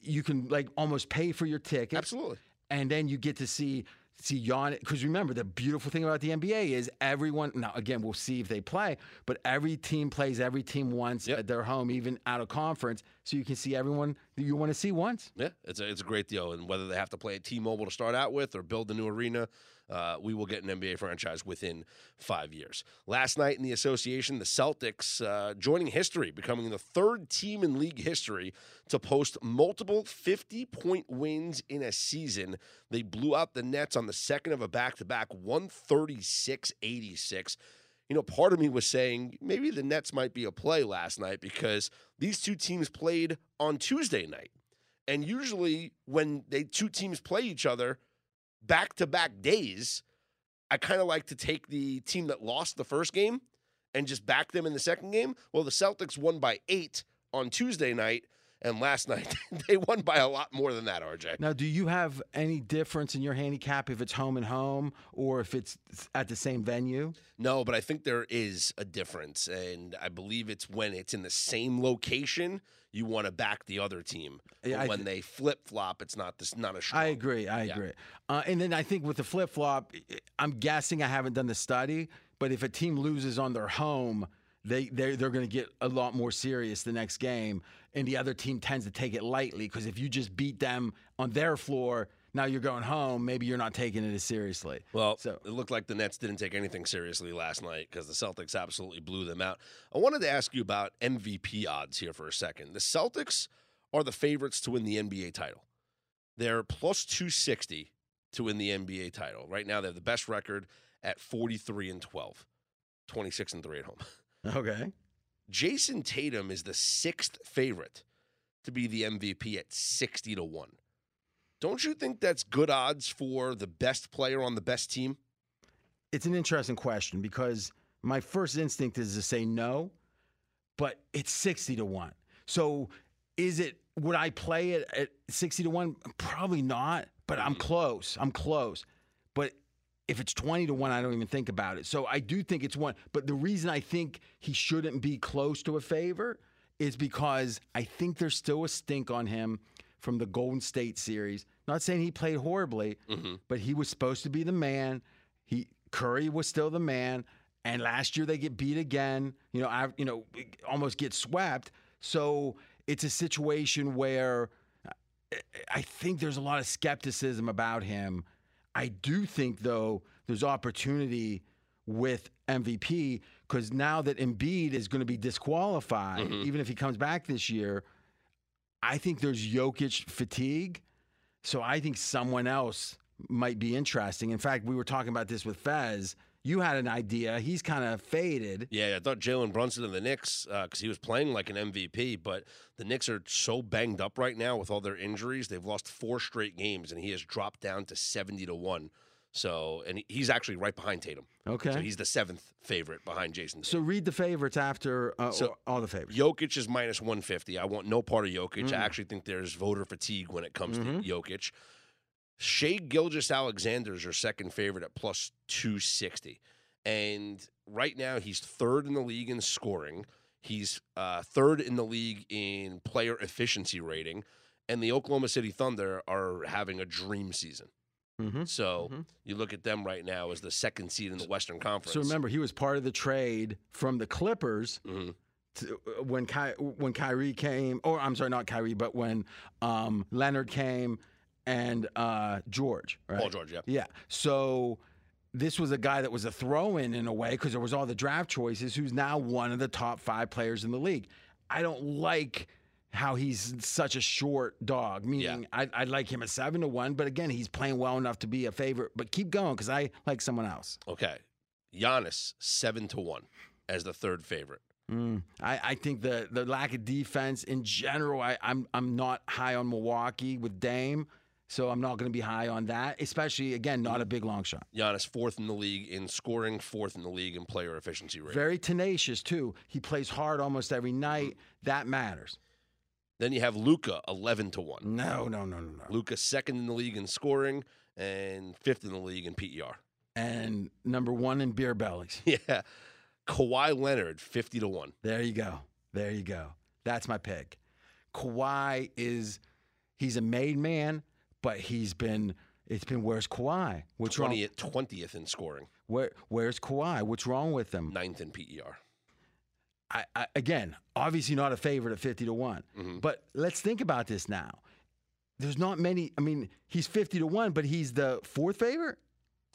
you can like almost pay for your ticket. Absolutely. and then you get to see see Giannis. Because remember, the beautiful thing about the NBA is everyone. Now, again, we'll see if they play, but every team plays every team once Yep. at their home, even out of conference, so you can see everyone that you want to see once. Yeah, it's a, it's a great deal. And whether they have to play at T Mobile to start out with or build the new arena, uh, we will get an NBA franchise within five years. Last night in the association, the Celtics uh, joining history, becoming the third team in league history to post multiple 50 point wins in a season. They blew out the Nets on the second of a back to back, 136 86 you know, part of me was saying maybe the Nets might be a play last night because these two teams played on Tuesday night. And usually when they two teams play each other back to back days, I kind of like to take the team that lost the first game and just back them in the second game. Well, the Celtics won by 8 on Tuesday night and last night they won by a lot more than that, RJ. Now, do you have any difference in your handicap if it's home and home or if it's at the same venue? No, but I think there is a difference. And I believe it's when it's in the same location, you want to back the other team. Yeah, But I when they flip flop, it's not this not a. I agree. I Yeah. agree. Uh, and then I think with the flip flop, I'm guessing I haven't done the study, but if a team loses on their home, they they're, they're going to get a lot more serious the next game, and the other team tends to take it lightly because if you just beat them on their floor, now you're going home. Maybe you're not taking it as seriously. Well, So- it looked like the Nets didn't take anything seriously last night because the Celtics absolutely blew them out. I wanted to ask you about MVP odds here for a second. The Celtics are the favorites to win the NBA title. They're plus 260 to win the NBA title. Right now, they have the best record at 43 and 12, 26 and 3 at home. Okay. Jayson Tatum is the sixth favorite to be the MVP at 60 to 1. Don't you think that's good odds for the best player on the best team? it's an interesting question because my first instinct is to say no, but it's 60 to 1. So is it would I play it at 60 to 1? Probably not, but I'm mm-hmm. close. I'm close. But if it's 20 to 1, I don't even think about it. So I do think it's one. But the reason I think he shouldn't be close to a favor is because I think there's still a stink on him from the Golden State series. Not saying he played horribly, mm-hmm. but he was supposed to be the man. He Curry was still the man, and last year they get beat again. You know, I, you know, almost get swept. So it's a situation where I- I think there's a lot of skepticism about him. I do think though there's opportunity with MVP because now that Embiid is going to be disqualified, mm-hmm. even if he comes back this year, I think there's Jokic fatigue. So I think someone else might be interesting. In fact, we were talking about this with Fez. You had an idea. He's kind of faded. Yeah, I thought Jalen Brunson and the Knicks because he was playing like an MVP, but the Knicks are so banged up right now with all their injuries. They've lost four straight games, and he has dropped down to seventy to one. So, and he's actually right behind Tatum. Okay. So he's the seventh favorite behind Jayson. So read the favorites after uh, So- all the favorites. Jokic is minus 150. I want no part of Jokic. Mm. I actually think there's voter fatigue when it comes to Jokic. Shai Gilgeous-Alexander is your second favorite at plus 260. And right now, he's third in the league in scoring. He's uh, third in the league in player efficiency rating. And the Oklahoma City Thunder are having a dream season. hmm So Mhm. you look at them right now as the second seed in the Western Conference. So remember, he was part of the trade from the Clippers Mhm. to, uh, when Ky, when Kyrie came, or I'm sorry, not Kyrie, but when um, Leonard came and uh, George, right? Paul George, yeah. Yeah. So this was a guy that was a throw-in in a way because there was all the draft choices. Who's now one of the top five players in the league. I don't like how he's such a short dog. Meaning, I'd, I'd like him at seven to one, but again, he's playing well enough to be a favorite. But keep going because I like someone else. Okay. Giannis, seven to one as the third favorite. Mm. I, I think the the lack of defense in general. I, I'm I'm not high on Milwaukee with Dame, so I'm not going to be high on that. Especially again, not mm-hmm. a big long shot. Giannis fourth in the league in scoring, fourth in the league in player efficiency rate. Very tenacious too. He plays hard almost every night. Mm-hmm. That matters. then you have Luka, eleven to one. No, no, no, no, no. Luka second in the league in scoring and fifth in the league in PER. And number one in beer bellies. Yeah. Kawhi Leonard, fifty to one. There you go. There you go. That's my pick. Kawhi is he's a made man, but he's been it's been where's Kawhi? What's wrong? 20th, 20th in scoring, Where where's Kawhi? What's wrong with him? ninth in PER. I, I, again, obviously not a favorite at 50 to one Mhm. But let's think about this now. There's not many. I mean, he's 50 to 1, but he's the fourth favorite?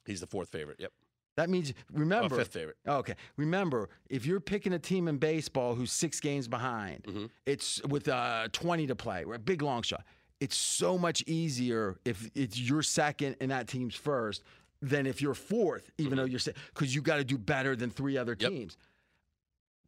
He's the fourth favorite. Yep. That means remember Oh, fifth favorite. Okay. Remember, if you're picking a team in baseball who's six games behind, Mm-hmm. it's with uh, 20 to play, right? Big long shot. It's so much easier if it's your second and that team's first than if you're fourth, even though you're because you got to do better than three other Mm-hmm. Yep. teams.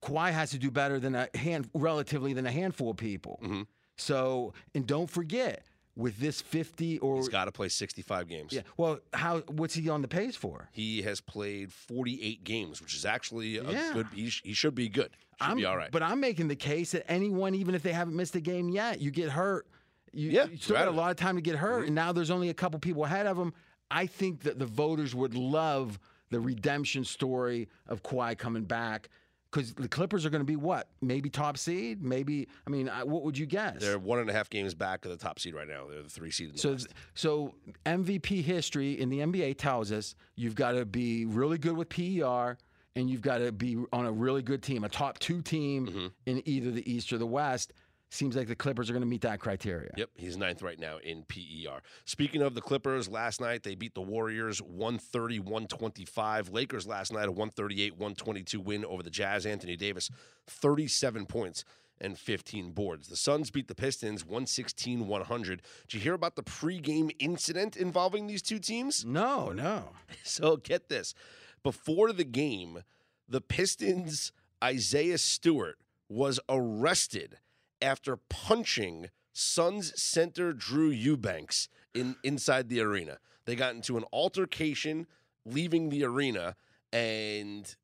Kawhi has to do better than a hand, relatively than a handful of people. Mm-hmm. So, and don't forget, with this 50 or He's got to play 65 games. yeah, well, how what's he on the pace for? He has played 48 games, which is actually a Yeah. good. He, sh- he should be good. Should I'm, be all right. But I'm making the case that anyone, even if they haven't missed a game yet, you get hurt. You, Yeah, you still got a out of it. lot of time to get hurt, and now there's only a couple people ahead of them. I think that the voters would love the redemption story of Kawhi coming back because the Clippers are going to be what? Maybe top seed? Maybe, I mean, I- what would you guess? They're one and a half games back of the top seed right now. They're the three seed So, West. so MVP history in the NBA tells us you've got to be really good with PER, and you've got to be on a really good team, a top two team Mm-hmm. in either the East or the West. Seems like the Clippers are going to meet that criteria. Yep, he's ninth right now in PER. Speaking of the Clippers, last night they beat the Warriors 130 125. Lakers last night a 138 122 win over the Jazz. Anthony Davis, 37 points and 15 boards. The Suns beat the Pistons 116 100. Did you hear about the pregame incident involving these two teams? No, no. So get this. Before the game, the Pistons' Isaiah Stewart was arrested after punching Suns center Drew Eubanks in inside the arena. They got into an altercation leaving the arena and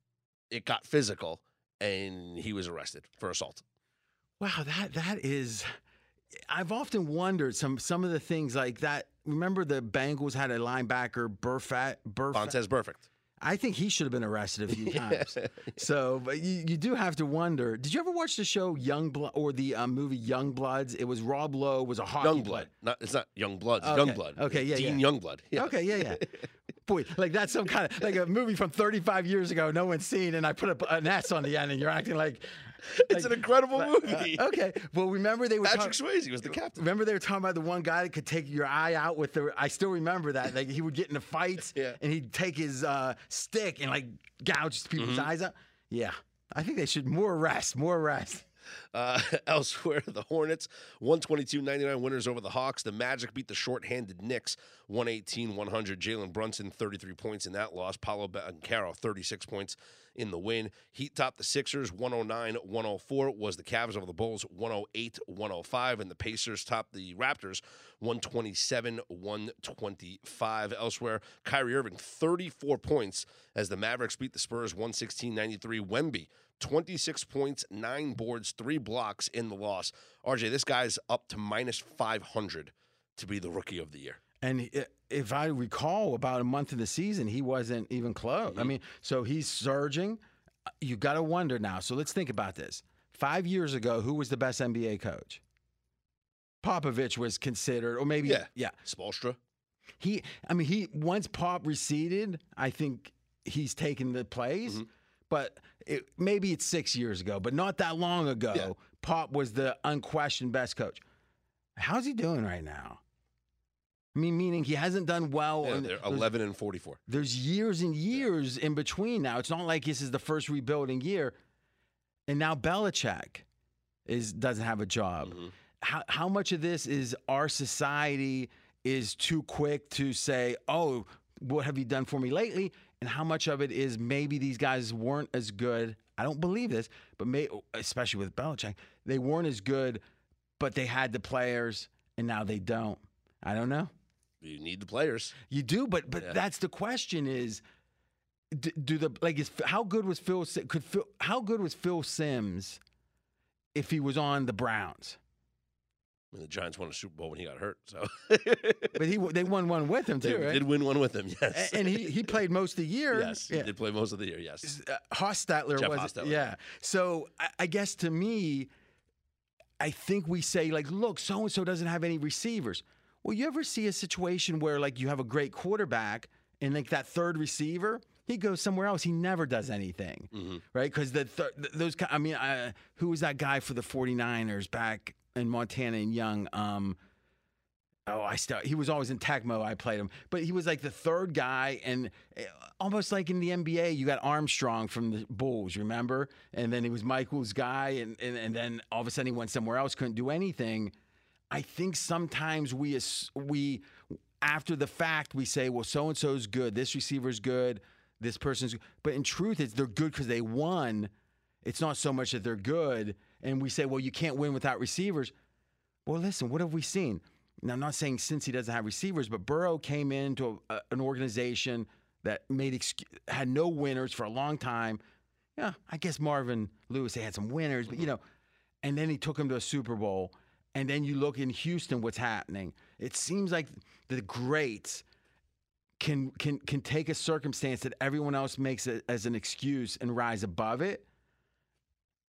it got physical and he was arrested for assault. Wow, that that is. I've often wondered some some of the things like that. Remember the Bengals had a linebacker, Burfict. Burfict. Vontaze Burfict. I think he should have been arrested a few times. So, but you, you do have to wonder. Did you ever watch the show Young Blood or the um, movie Young Bloods? It was Rob Lowe was a hockey Young blood. Not it's not young blood, it's Okay, young blood. okay, yeah, Dean yeah. Youngblood. Yeah. Okay, yeah, yeah. Boy, like that's some kind of like a movie from 35 years ago, no one's seen, and I put a, an S on the end, and you're acting like It's an incredible movie. okay. Well, remember they were Patrick talk- Swayze was the captain. Remember they were talking about the one guy that could take your eye out with the. I still remember that. Like he would get into fights, Yeah. and he'd take his uh, stick and like gouge people's Mm-hmm. eyes out. Yeah, I think they should more arrest, more arrest. Uh, elsewhere, the Hornets 122-99 winners over the Hawks. The Magic beat the short-handed Knicks 118-100. Jalen Brunson 33 points in that loss. Paolo Banchero 36 points in the win. Heat topped the Sixers 109-104 was the Cavs over the Bulls 108-105 and the Pacers topped the Raptors 127-125. Elsewhere, Kyrie Irving 34 points as the Mavericks beat the Spurs 116-93. Wemby 26 points, nine boards, three blocks in the loss. RJ, this guy's up to minus 500 to be the rookie of the year. And if I recall, about a month in the season, he wasn't even close. Mm-hmm. I mean, so he's surging. You got to wonder now. So let's think about this. Five years ago, who was the best NBA coach? Popovich was considered, or maybe Yeah. yeah. Spoelstra. He, I mean, he once Pop receded, I think he's taken the place. Mm-hmm. But it, maybe it's six years ago, but not that long ago. Yeah. Pop was the unquestioned best coach. How's he doing right now? I mean, meaning he hasn't done well. Yeah, they're 11 and 44. there's years and years in between now. It's not like this is the first rebuilding year. And now Belichick is doesn't have a job. Mm-hmm. How how much of this is our society is too quick to say, "Oh, what have you done for me lately?" And how much of it is maybe these guys weren't as good. I don't believe this, but may, especially with Belichick, they weren't as good, but they had the players, and now they don't. I don't know. You need the players. You do, but but Yeah. that's the question: is do, do the like is how good was Phil? Could Phil, how good was Phil Simms if he was on the Browns? I mean, the Giants won a Super Bowl when he got hurt. So But he they won one with him they too, right? did win one with him. Yes. And he he played most of the year. yes, he Yeah. did play most of the year. Yes. uh, Hostetler Jeff was Hostetler. yeah. So I, I guess to me, I think we say like, look, so and so doesn't have any receivers. Well, you ever see a situation where like you have a great quarterback and like that third receiver, he goes somewhere else. He never does anything, Mm-hmm. right? Because the thir- th- those I mean, uh, who was that guy for the 49ers back in Montana and Young? Um, Oh, I still he was always in Tecmo. I played him, but he was like the third guy, and uh, almost like in the NBA, you got Armstrong from the Bulls, remember? And then he was Michael's guy, and and, and then all of a sudden he went somewhere else, couldn't do anything. I think sometimes we we after the fact we say, well, so and so's good, this receiver's good, this person's, good. but in truth, it's they're good because they won. It's not so much that they're good, and we say, well, you can't win without receivers. Well, listen, what have we seen? Now, I'm not saying since he doesn't have receivers, but Burrow came into a, an organization that made had no winners for a long time. Yeah, I guess Marvin Lewis they had some winners, but you know, and then he took him to a Super Bowl. And then you look in Houston, what's happening? It seems like the greats can can can take a circumstance that everyone else makes it as an excuse and rise above it.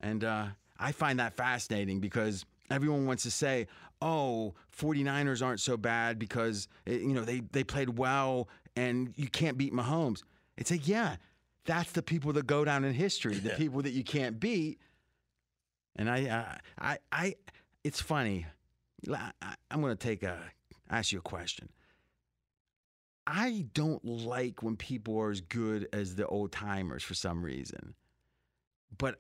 And uh, I find that fascinating because everyone wants to say, "Oh, 49ers aren't so bad because eh, you know they they played well and you can't beat Mahomes." It's like, yeah, that's the people that go down in history, the people that you can't beat. And I, uh, I, I, it's funny. I'm going to take a ask you a question. I don't like when people are as good as the old timers for some reason, but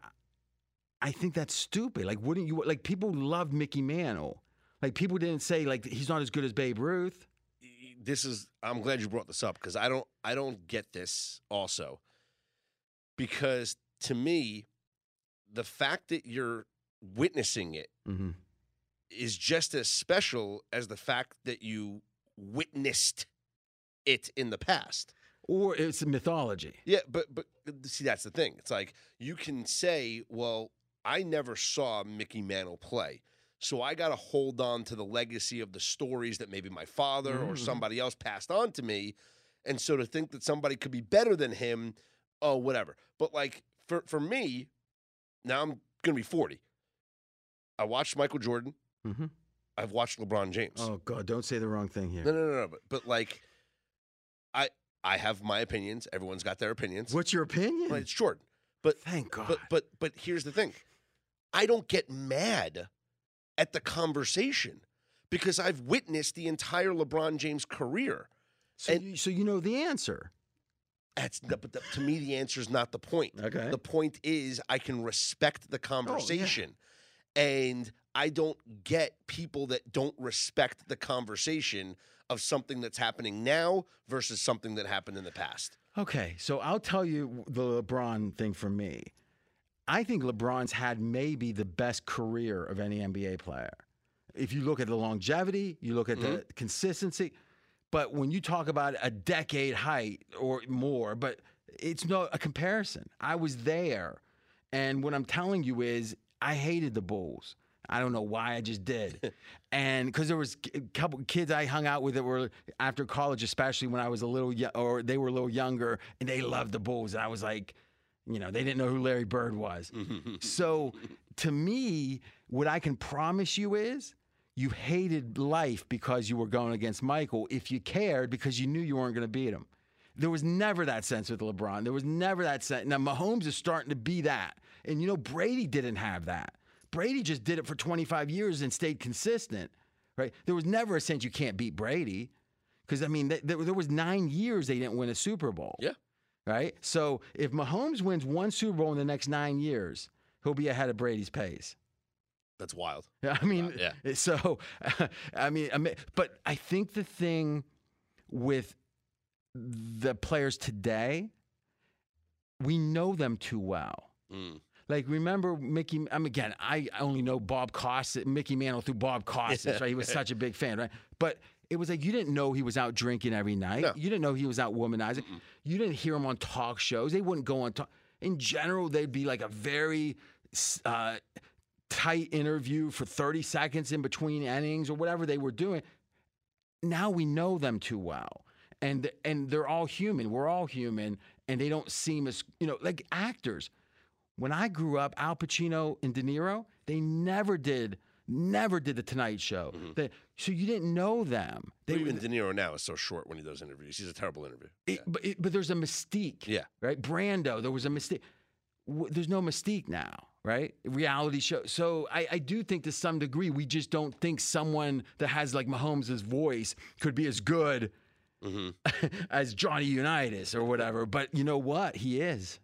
I think that's stupid. Like, wouldn't you like people loved Mickey Mantle? Like, people didn't say like he's not as good as Babe Ruth. this is I'm glad you brought this up because I don't I don't get this also. Because to me, the fact that you're witnessing it mm-hmm. Is just as special as the fact that you witnessed it in the past. Or it's a mythology. Yeah, but but see that's the thing. It's like you can say, well, I never saw Mickey Mantle play. So I got to hold on to the legacy of the stories that maybe my father or Mhm. somebody else passed on to me. And so to think that somebody could be better than him, oh whatever. But like for for me, now I'm going to be 40. I watched Michael Jordan. Mm-hmm. I've watched LeBron James. Oh God, don't say the wrong thing here. No, no, no, no. But, but like I I have my opinions. Everyone's got their opinions. What's your opinion? Well, it's Jordan. But Thank God. but but but here's the thing. I don't get mad at the conversation because I've witnessed the entire LeBron James career. so, and- you, so you know the answer. That's the, but the, to me the answer is not the point. Okay. The point is I can respect the conversation. And I don't get people that don't respect the conversation of something that's happening now versus something that happened in the past. Okay, so I'll tell you the LeBron thing for me. I think LeBron's had maybe the best career of any NBA player. If you look at the longevity, you look at the mm-hmm. consistency, but when you talk about a decade height or more, but it's not a comparison. I was there, and what I'm telling you is I hated the Bulls. I don't know why I just did, and because there was a couple kids I hung out with that were after college, especially when I was a little or they were a little younger, and they loved the Bulls. And I was like, you know, they didn't know who Larry Bird was. so to me, what I can promise you is you hated life because you were going against Michael. If you cared because you knew you weren't going to beat him. There was never that sense with LeBron. There was never that sense. Now Mahomes is starting to be that. And you know, Brady didn't have that. Brady just did it for 25 years and stayed consistent, right? There was never a sense you can't beat Brady. Because, I mean, th- there, there was nine years they didn't win a Super Bowl. Yeah. Right? So if Mahomes wins one Super Bowl in the next nine years, he'll be ahead of Brady's pace. That's wild. I mean, yeah. so I mean, I mean, but I think the thing with the players today, we know them too well. Mm. Like remember Mickey? I'm again. I only know Bob Costas, Mickey Mantle through Bob Costas. Right? He was such a big fan, right? But it was like you didn't know he was out drinking every night. No. You didn't know he was out womanizing. You didn't hear him on talk shows. They wouldn't go on talk. In general, they'd be like a very uh, tight interview for 30 seconds in between innings or whatever they were doing. Now we know them too well. And and they're all human. We're all human and they don't seem as, you know, like actors. When I grew up, Al Pacino and De Niro, they never did never did the Tonight Show. Mm-hmm. They- so you didn't know them. They Even De Niro now is so short when he does interviews. He's a terrible interview. it- but, it, but there's a mystique. Yeah. Right? Brando, there was a mystique. W- There's no mystique now. right? Reality show. So I, I do think to some degree we just don't think someone that has like Mahomes' voice could be as good mm-hmm. as Johnny Unitas or whatever. But you know what? He is.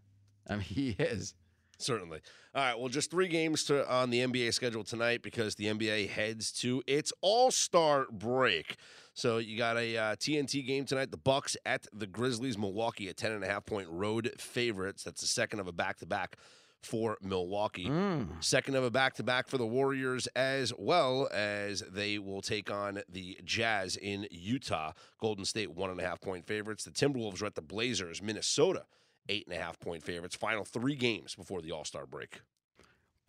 I mean, he is. Certainly. All right. Well, just three games to on the NBA schedule tonight because the NBA heads to its All Star break. So you got a uh, TNT game tonight. The Bucks at the Grizzlies. Milwaukee, a ten and a half point road favorites. That's the second of a back to back for Milwaukee. Second of a back to back for the Warriors as well as they will take on the Jazz in Utah. Golden State one and a half point favorites. The Timberwolves are at the Blazers. Minnesota eight and a half point favorites. Final three games before the All Star break.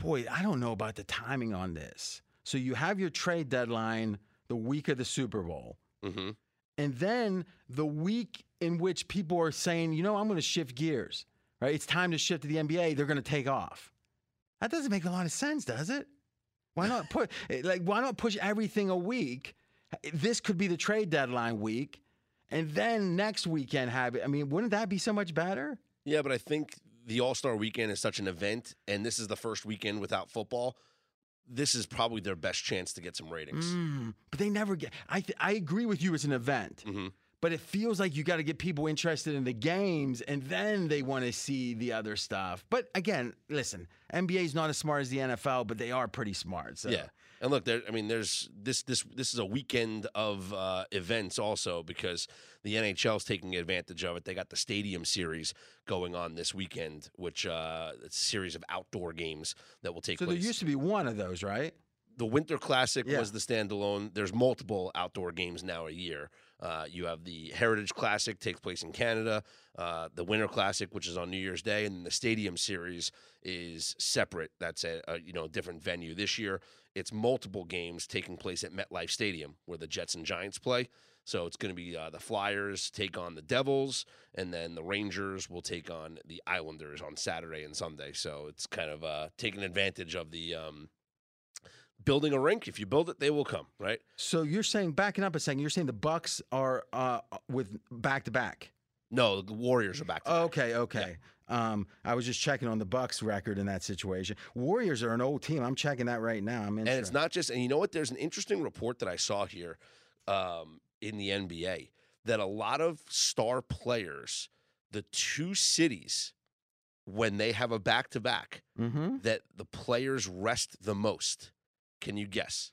Boy, I don't know about the timing on this. So you have your trade deadline the week of the Super Bowl. Mm-hmm. And then the week in which people are saying, you know, I'm going to shift gears, right? It's time to shift to the NBA. They're going to take off. That doesn't make a lot of sense, does it? Why not put like why not push everything a week? This could be the trade deadline week, and then next weekend have it. I mean, wouldn't that be so much better? Yeah, but I think the All Star weekend is such an event, and this is the first weekend without football. This is probably their best chance to get some ratings. Mm, but they never get. I th- I agree with you. It's an event, Mhm. but it feels like you got to get people interested in the games, and then they want to see the other stuff. But again, listen, NBA is not as smart as the NFL, but they are pretty smart. So. Yeah, and look, there. I mean, there's this this this is a weekend of uh, events also because the NHL is taking advantage of it. They got the Stadium Series going on this weekend, which uh, it's a series of outdoor games that will take place. So there used to be one of those, right? the Winter Classic Yeah. was the standalone. There's multiple outdoor games now a year. Uh, you have the Heritage Classic takes place in Canada, uh, the Winter Classic, which is on New Year's Day, and the Stadium Series is separate. That's a, a you know different venue this year. It's multiple games taking place at MetLife Stadium where the Jets and Giants play. So it's going to be uh, the Flyers take on the Devils, and then the Rangers will take on the Islanders on Saturday and Sunday. So it's kind of uh, taking advantage of the um, building a rink. If you build it, they will come, right? So you're saying, backing up a second, you're saying the Bucks are uh, with back to back. No, the Warriors are back. To back. Okay, okay. Um, I was just checking on the Bucks record in that situation. Warriors are an old team. I'm checking that right now. I'm and it's not just. And you know what? There's an interesting report that I saw here um, in the NBA that a lot of star players, the two cities, when they have a back to back, Mm-hmm. that the players rest the most. Can you guess?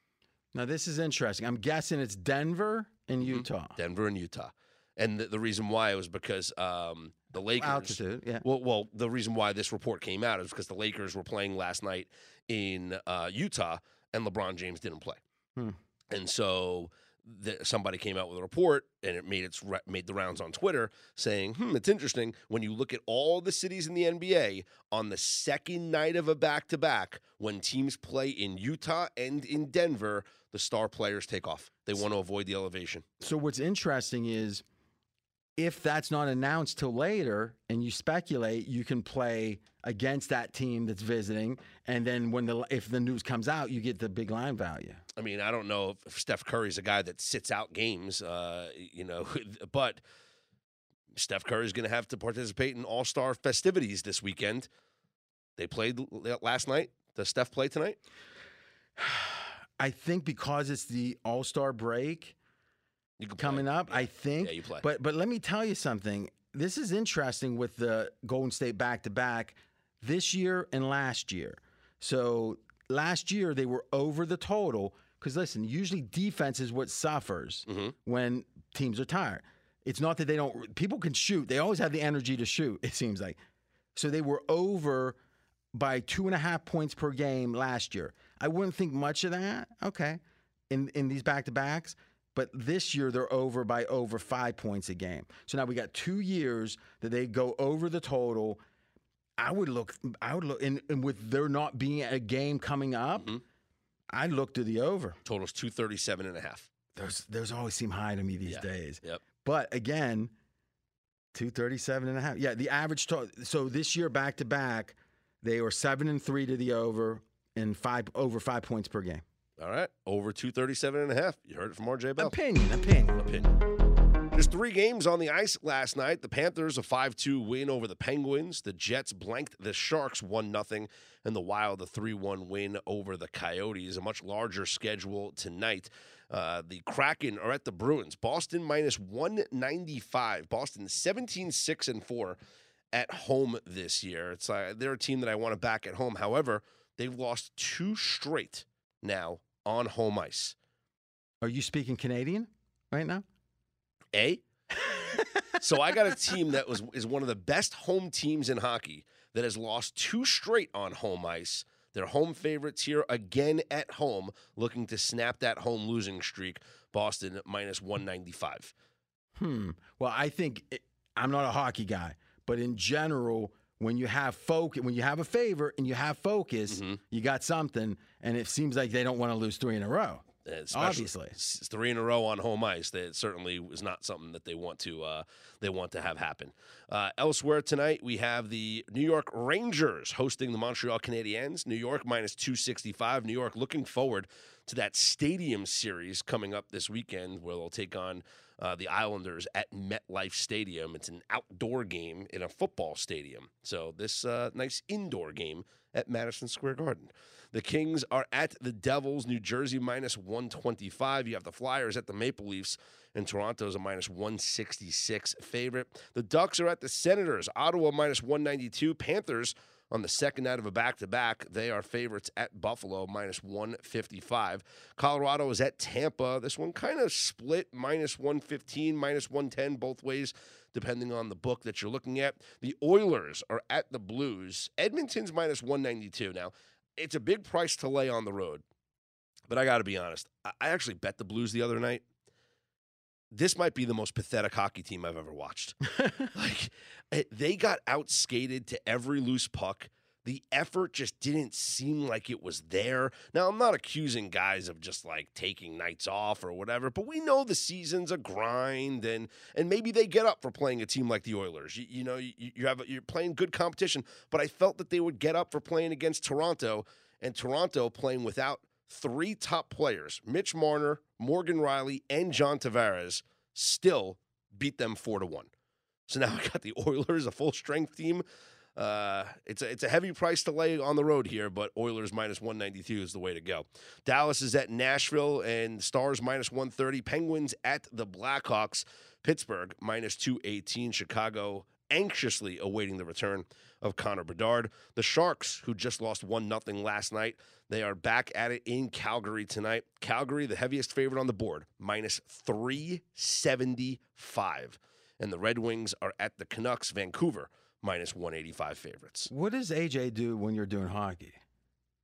Now this is interesting. I'm guessing it's Denver and Mhm. Utah. Denver and Utah. And the, the reason why was because um, the Lakers. Altitude, yeah. Well, well, the reason why this report came out is because the Lakers were playing last night in uh, Utah, and LeBron James didn't play, Hmm. and so the, somebody came out with a report, and it made its made the rounds on Twitter saying, "Hmm, it's interesting when you look at all the cities in the NBA on the second night of a back to back when teams play in Utah and in Denver, the star players take off. They want to avoid the elevation." So what's interesting is if that's not announced till later and you speculate, you can play against that team that's visiting, and then when the if the news comes out, you get the big line value. I mean, I don't know if Steph Curry's a guy that sits out games, uh, you know, but Steph Curry's going to have to participate in All Star festivities this weekend. They played last night. Does Steph play tonight? I think because it's the All Star break Can play. coming up, I think. Yeah, you play. But but let me tell you something. This is interesting with the Golden State back to back this year and last year. So last year they were over the total because listen, usually defense is what suffers Mhm. when teams are tired. It's not that they don't. People can shoot. They always have the energy to shoot. It seems like. So they were over by two and a half points per game last year. I wouldn't think much of that. Okay, in in these back to backs. But this year they're over by over five points a game. So now we got two years that they go over the total. I would look. I would look, and, and with there not being a game coming up, Mhm. I'd look to the over. Totals 237 and a half. Those those always seem high to me these Yeah. days. Yep. But again, 237 and a half. Yeah, the average total. so this year back to back, they were 7 and 3 to the over and 5 over 5 points per game. All right. Over 237 and a half. You heard it from RJ Bell. Opinion, opinion. Opinion. There's three games on the ice last night. The Panthers a 5-2 win over the Penguins. The Jets blanked the Sharks 1-0 and the Wild a 3-1 win over the Coyotes. A much larger schedule tonight. Uh, the Kraken are at the Bruins. Boston minus 195. Boston 17-6 and 4 at home this year. It's uh, they're a team that I want to back at home. However, they've lost two straight now on home ice. Are you speaking Canadian right now? A. so I got a team that was is one of the best home teams in hockey that has lost two straight on home ice. They're home favorites here again at home, looking to snap that home losing streak. Boston minus 195. Hmm. Well, I think it, I'm not a hockey guy, but in general, when you have focus, when you have a favor and you have focus, Mm-hmm. you got something, and it seems like they don't want to lose three in a row. Especially Obviously. three in a row on home ice. That certainly is not something that they want to uh, they want to have happen. Uh, elsewhere tonight, we have the New York Rangers hosting the Montreal Canadiens. New York minus two sixty five. New York looking forward to that Stadium Series coming up this weekend, where they'll take on uh, the Islanders at MetLife Stadium. It's an outdoor game in a football stadium. So this uh, nice indoor game at Madison Square Garden. The Kings are at the Devils, New Jersey minus 125. You have the Flyers at the Maple Leafs, and Toronto's a minus 166 favorite. The Ducks are at the Senators, Ottawa minus 192. Panthers on the second night of a back to back. They are favorites at Buffalo, minus 155. Colorado is at Tampa. This one kind of split, minus 115, minus 110, both ways, depending on the book that you're looking at. The Oilers are at the Blues. Edmonton's minus 192. Now, it's a big price to lay on the road, but I got to be honest. I I actually bet the Blues the other night. This might be the most pathetic hockey team I've ever watched. like eh, they got outskated to every loose puck. The effort just didn't seem like it was there. Now, I'm not accusing guys of just like taking nights off or whatever, but we know the season's a grind, and and maybe they get up for playing a team like the Oilers. You, you know, you, you have you're playing good competition, but I felt that they would get up for playing against Toronto, and Toronto playing without three top players, Mitch Marner, Morgan Rielly, and John Tavares, still beat them four to one. So now I got the Oilers, a full strength team. Uh, it's a, it's a heavy price to lay on the road here, but Oilers minus 192 is the way to go. Dallas is at Nashville and Stars minus 130. Penguins at the Blackhawks. Pittsburgh minus 218. Chicago anxiously awaiting the return of Connor Bedard. The Sharks, who just lost 1 0 last night, they are back at it in Calgary tonight. Calgary, the heaviest favorite on the board, minus 375. And the Red Wings are at the Canucks, Vancouver, minus 185 favorites. What does AJ do when you're doing hockey?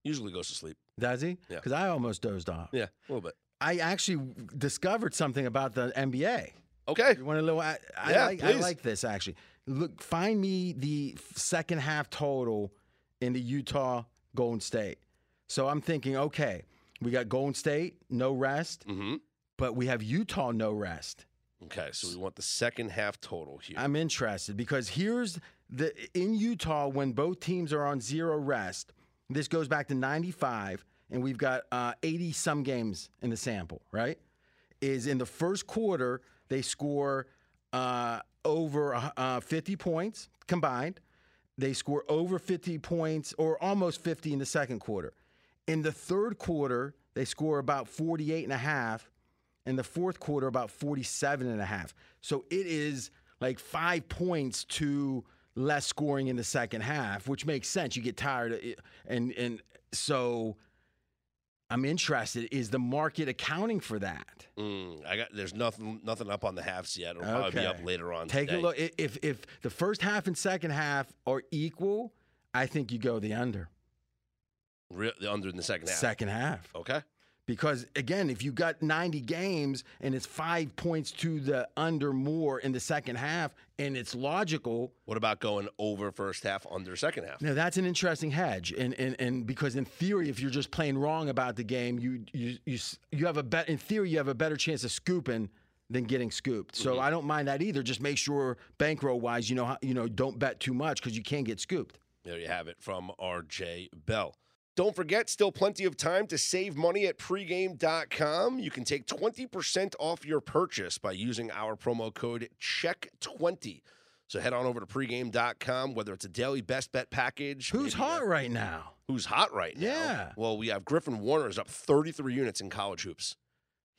Usually goes to sleep. Does he? Yeah. Because I almost dozed off. Yeah, a little bit. I actually discovered something about the NBA. Okay. You want to know? I, I, Yeah, like, I like this actually. Look, find me the second half total in the Utah Golden State. So I'm thinking, okay, we got Golden State, no rest, Mm-hmm. but we have Utah, no rest. Okay, so we want the second half total here. I'm interested because here's the in Utah when both teams are on zero rest. This goes back to '95, and we've got 80 some games in the sample. Right? Is in the first quarter they score uh, over uh, 50 points combined. They score over 50 points or almost 50 in the second quarter. In the third quarter, they score about 48 and a half. In the fourth quarter, about 47 and a half. So it is like five points to less scoring in the second half, which makes sense. You get tired, and and so I'm interested. Is the market accounting for that? Mm, I got there's nothing nothing up on the halves yet. It'll probably be up later on. Take today. a look. If if the first half and second half are equal, I think you go the under. Re- the under in the second half. Second half. Okay. Because again, if you got 90 games and it's five points to the under more in the second half, and it's logical, What about going over first half, under second half? now that's an interesting hedge. And and, and because in theory, if you're just playing wrong about the game, you you you, you have a bet. In theory, you have a better chance of scooping than getting scooped. So mm-hmm. I don't mind that either. Just make sure bankroll wise, you know you know don't bet too much because you can get scooped. There you have it from RJ Bell. Don't forget, still plenty of time to save money at pregame.com. You can take 20% off your purchase by using our promo code CHECK20. So head on over to pregame.com, whether it's a daily best bet package. Who's hot right now? who's hot right now. Yeah. Well, we have Griffin Warner is up 33 units in college hoops.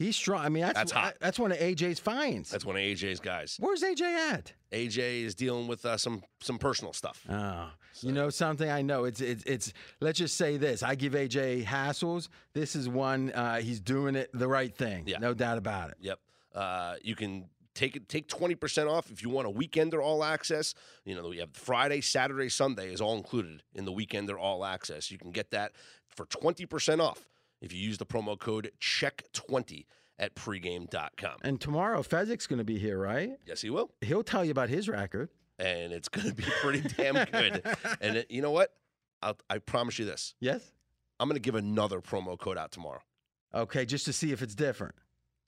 He's strong. I mean, that's That's hot. That's one of AJ's finds. That's one of AJ's guys. Where's AJ at? AJ is dealing with uh, some some personal stuff. Oh, you know something? I know it's it's it's. Let's just say this: I give AJ hassles. This is one. Uh, he's doing it the right thing. Yeah. no doubt about it. Yep. Uh, you can take it take 20% off if you want a weekender all access. You know, we have Friday, Saturday, Sunday is all included in the weekender all access. You can get that for 20% off if you use the promo code CHECK20 at pregame.com. And tomorrow, Fezzik's going to be here, right? Yes, he will. He'll tell you about his record. And it's going to be pretty damn good. And it, you know what? I'll, I promise you this. Yes. I'm going to give another promo code out tomorrow. Okay, just to see if it's different.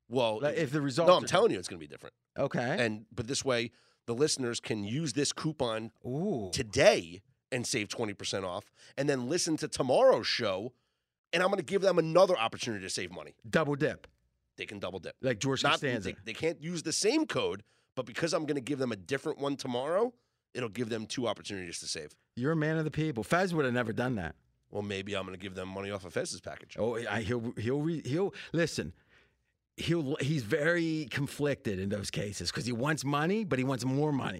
Well, Like, if the result. no, I'm telling you it's going to be different. Okay. And but this way, the listeners can use this coupon Ooh. today and save 20% off and then listen to tomorrow's show and I'm going to give them another opportunity to save money. Double dip, They can double dip. like George Not Costanza. they, they can't use the same code, but because I'm going to give them a different one tomorrow, it'll give them two opportunities to save. You're a man of the people. Fez would have never done that. Well, maybe I'm going to give them money off of Fez's package. Oh, I, he'll he'll re, he'll listen. He'll he's very conflicted in those cases because he wants money, but he wants more money.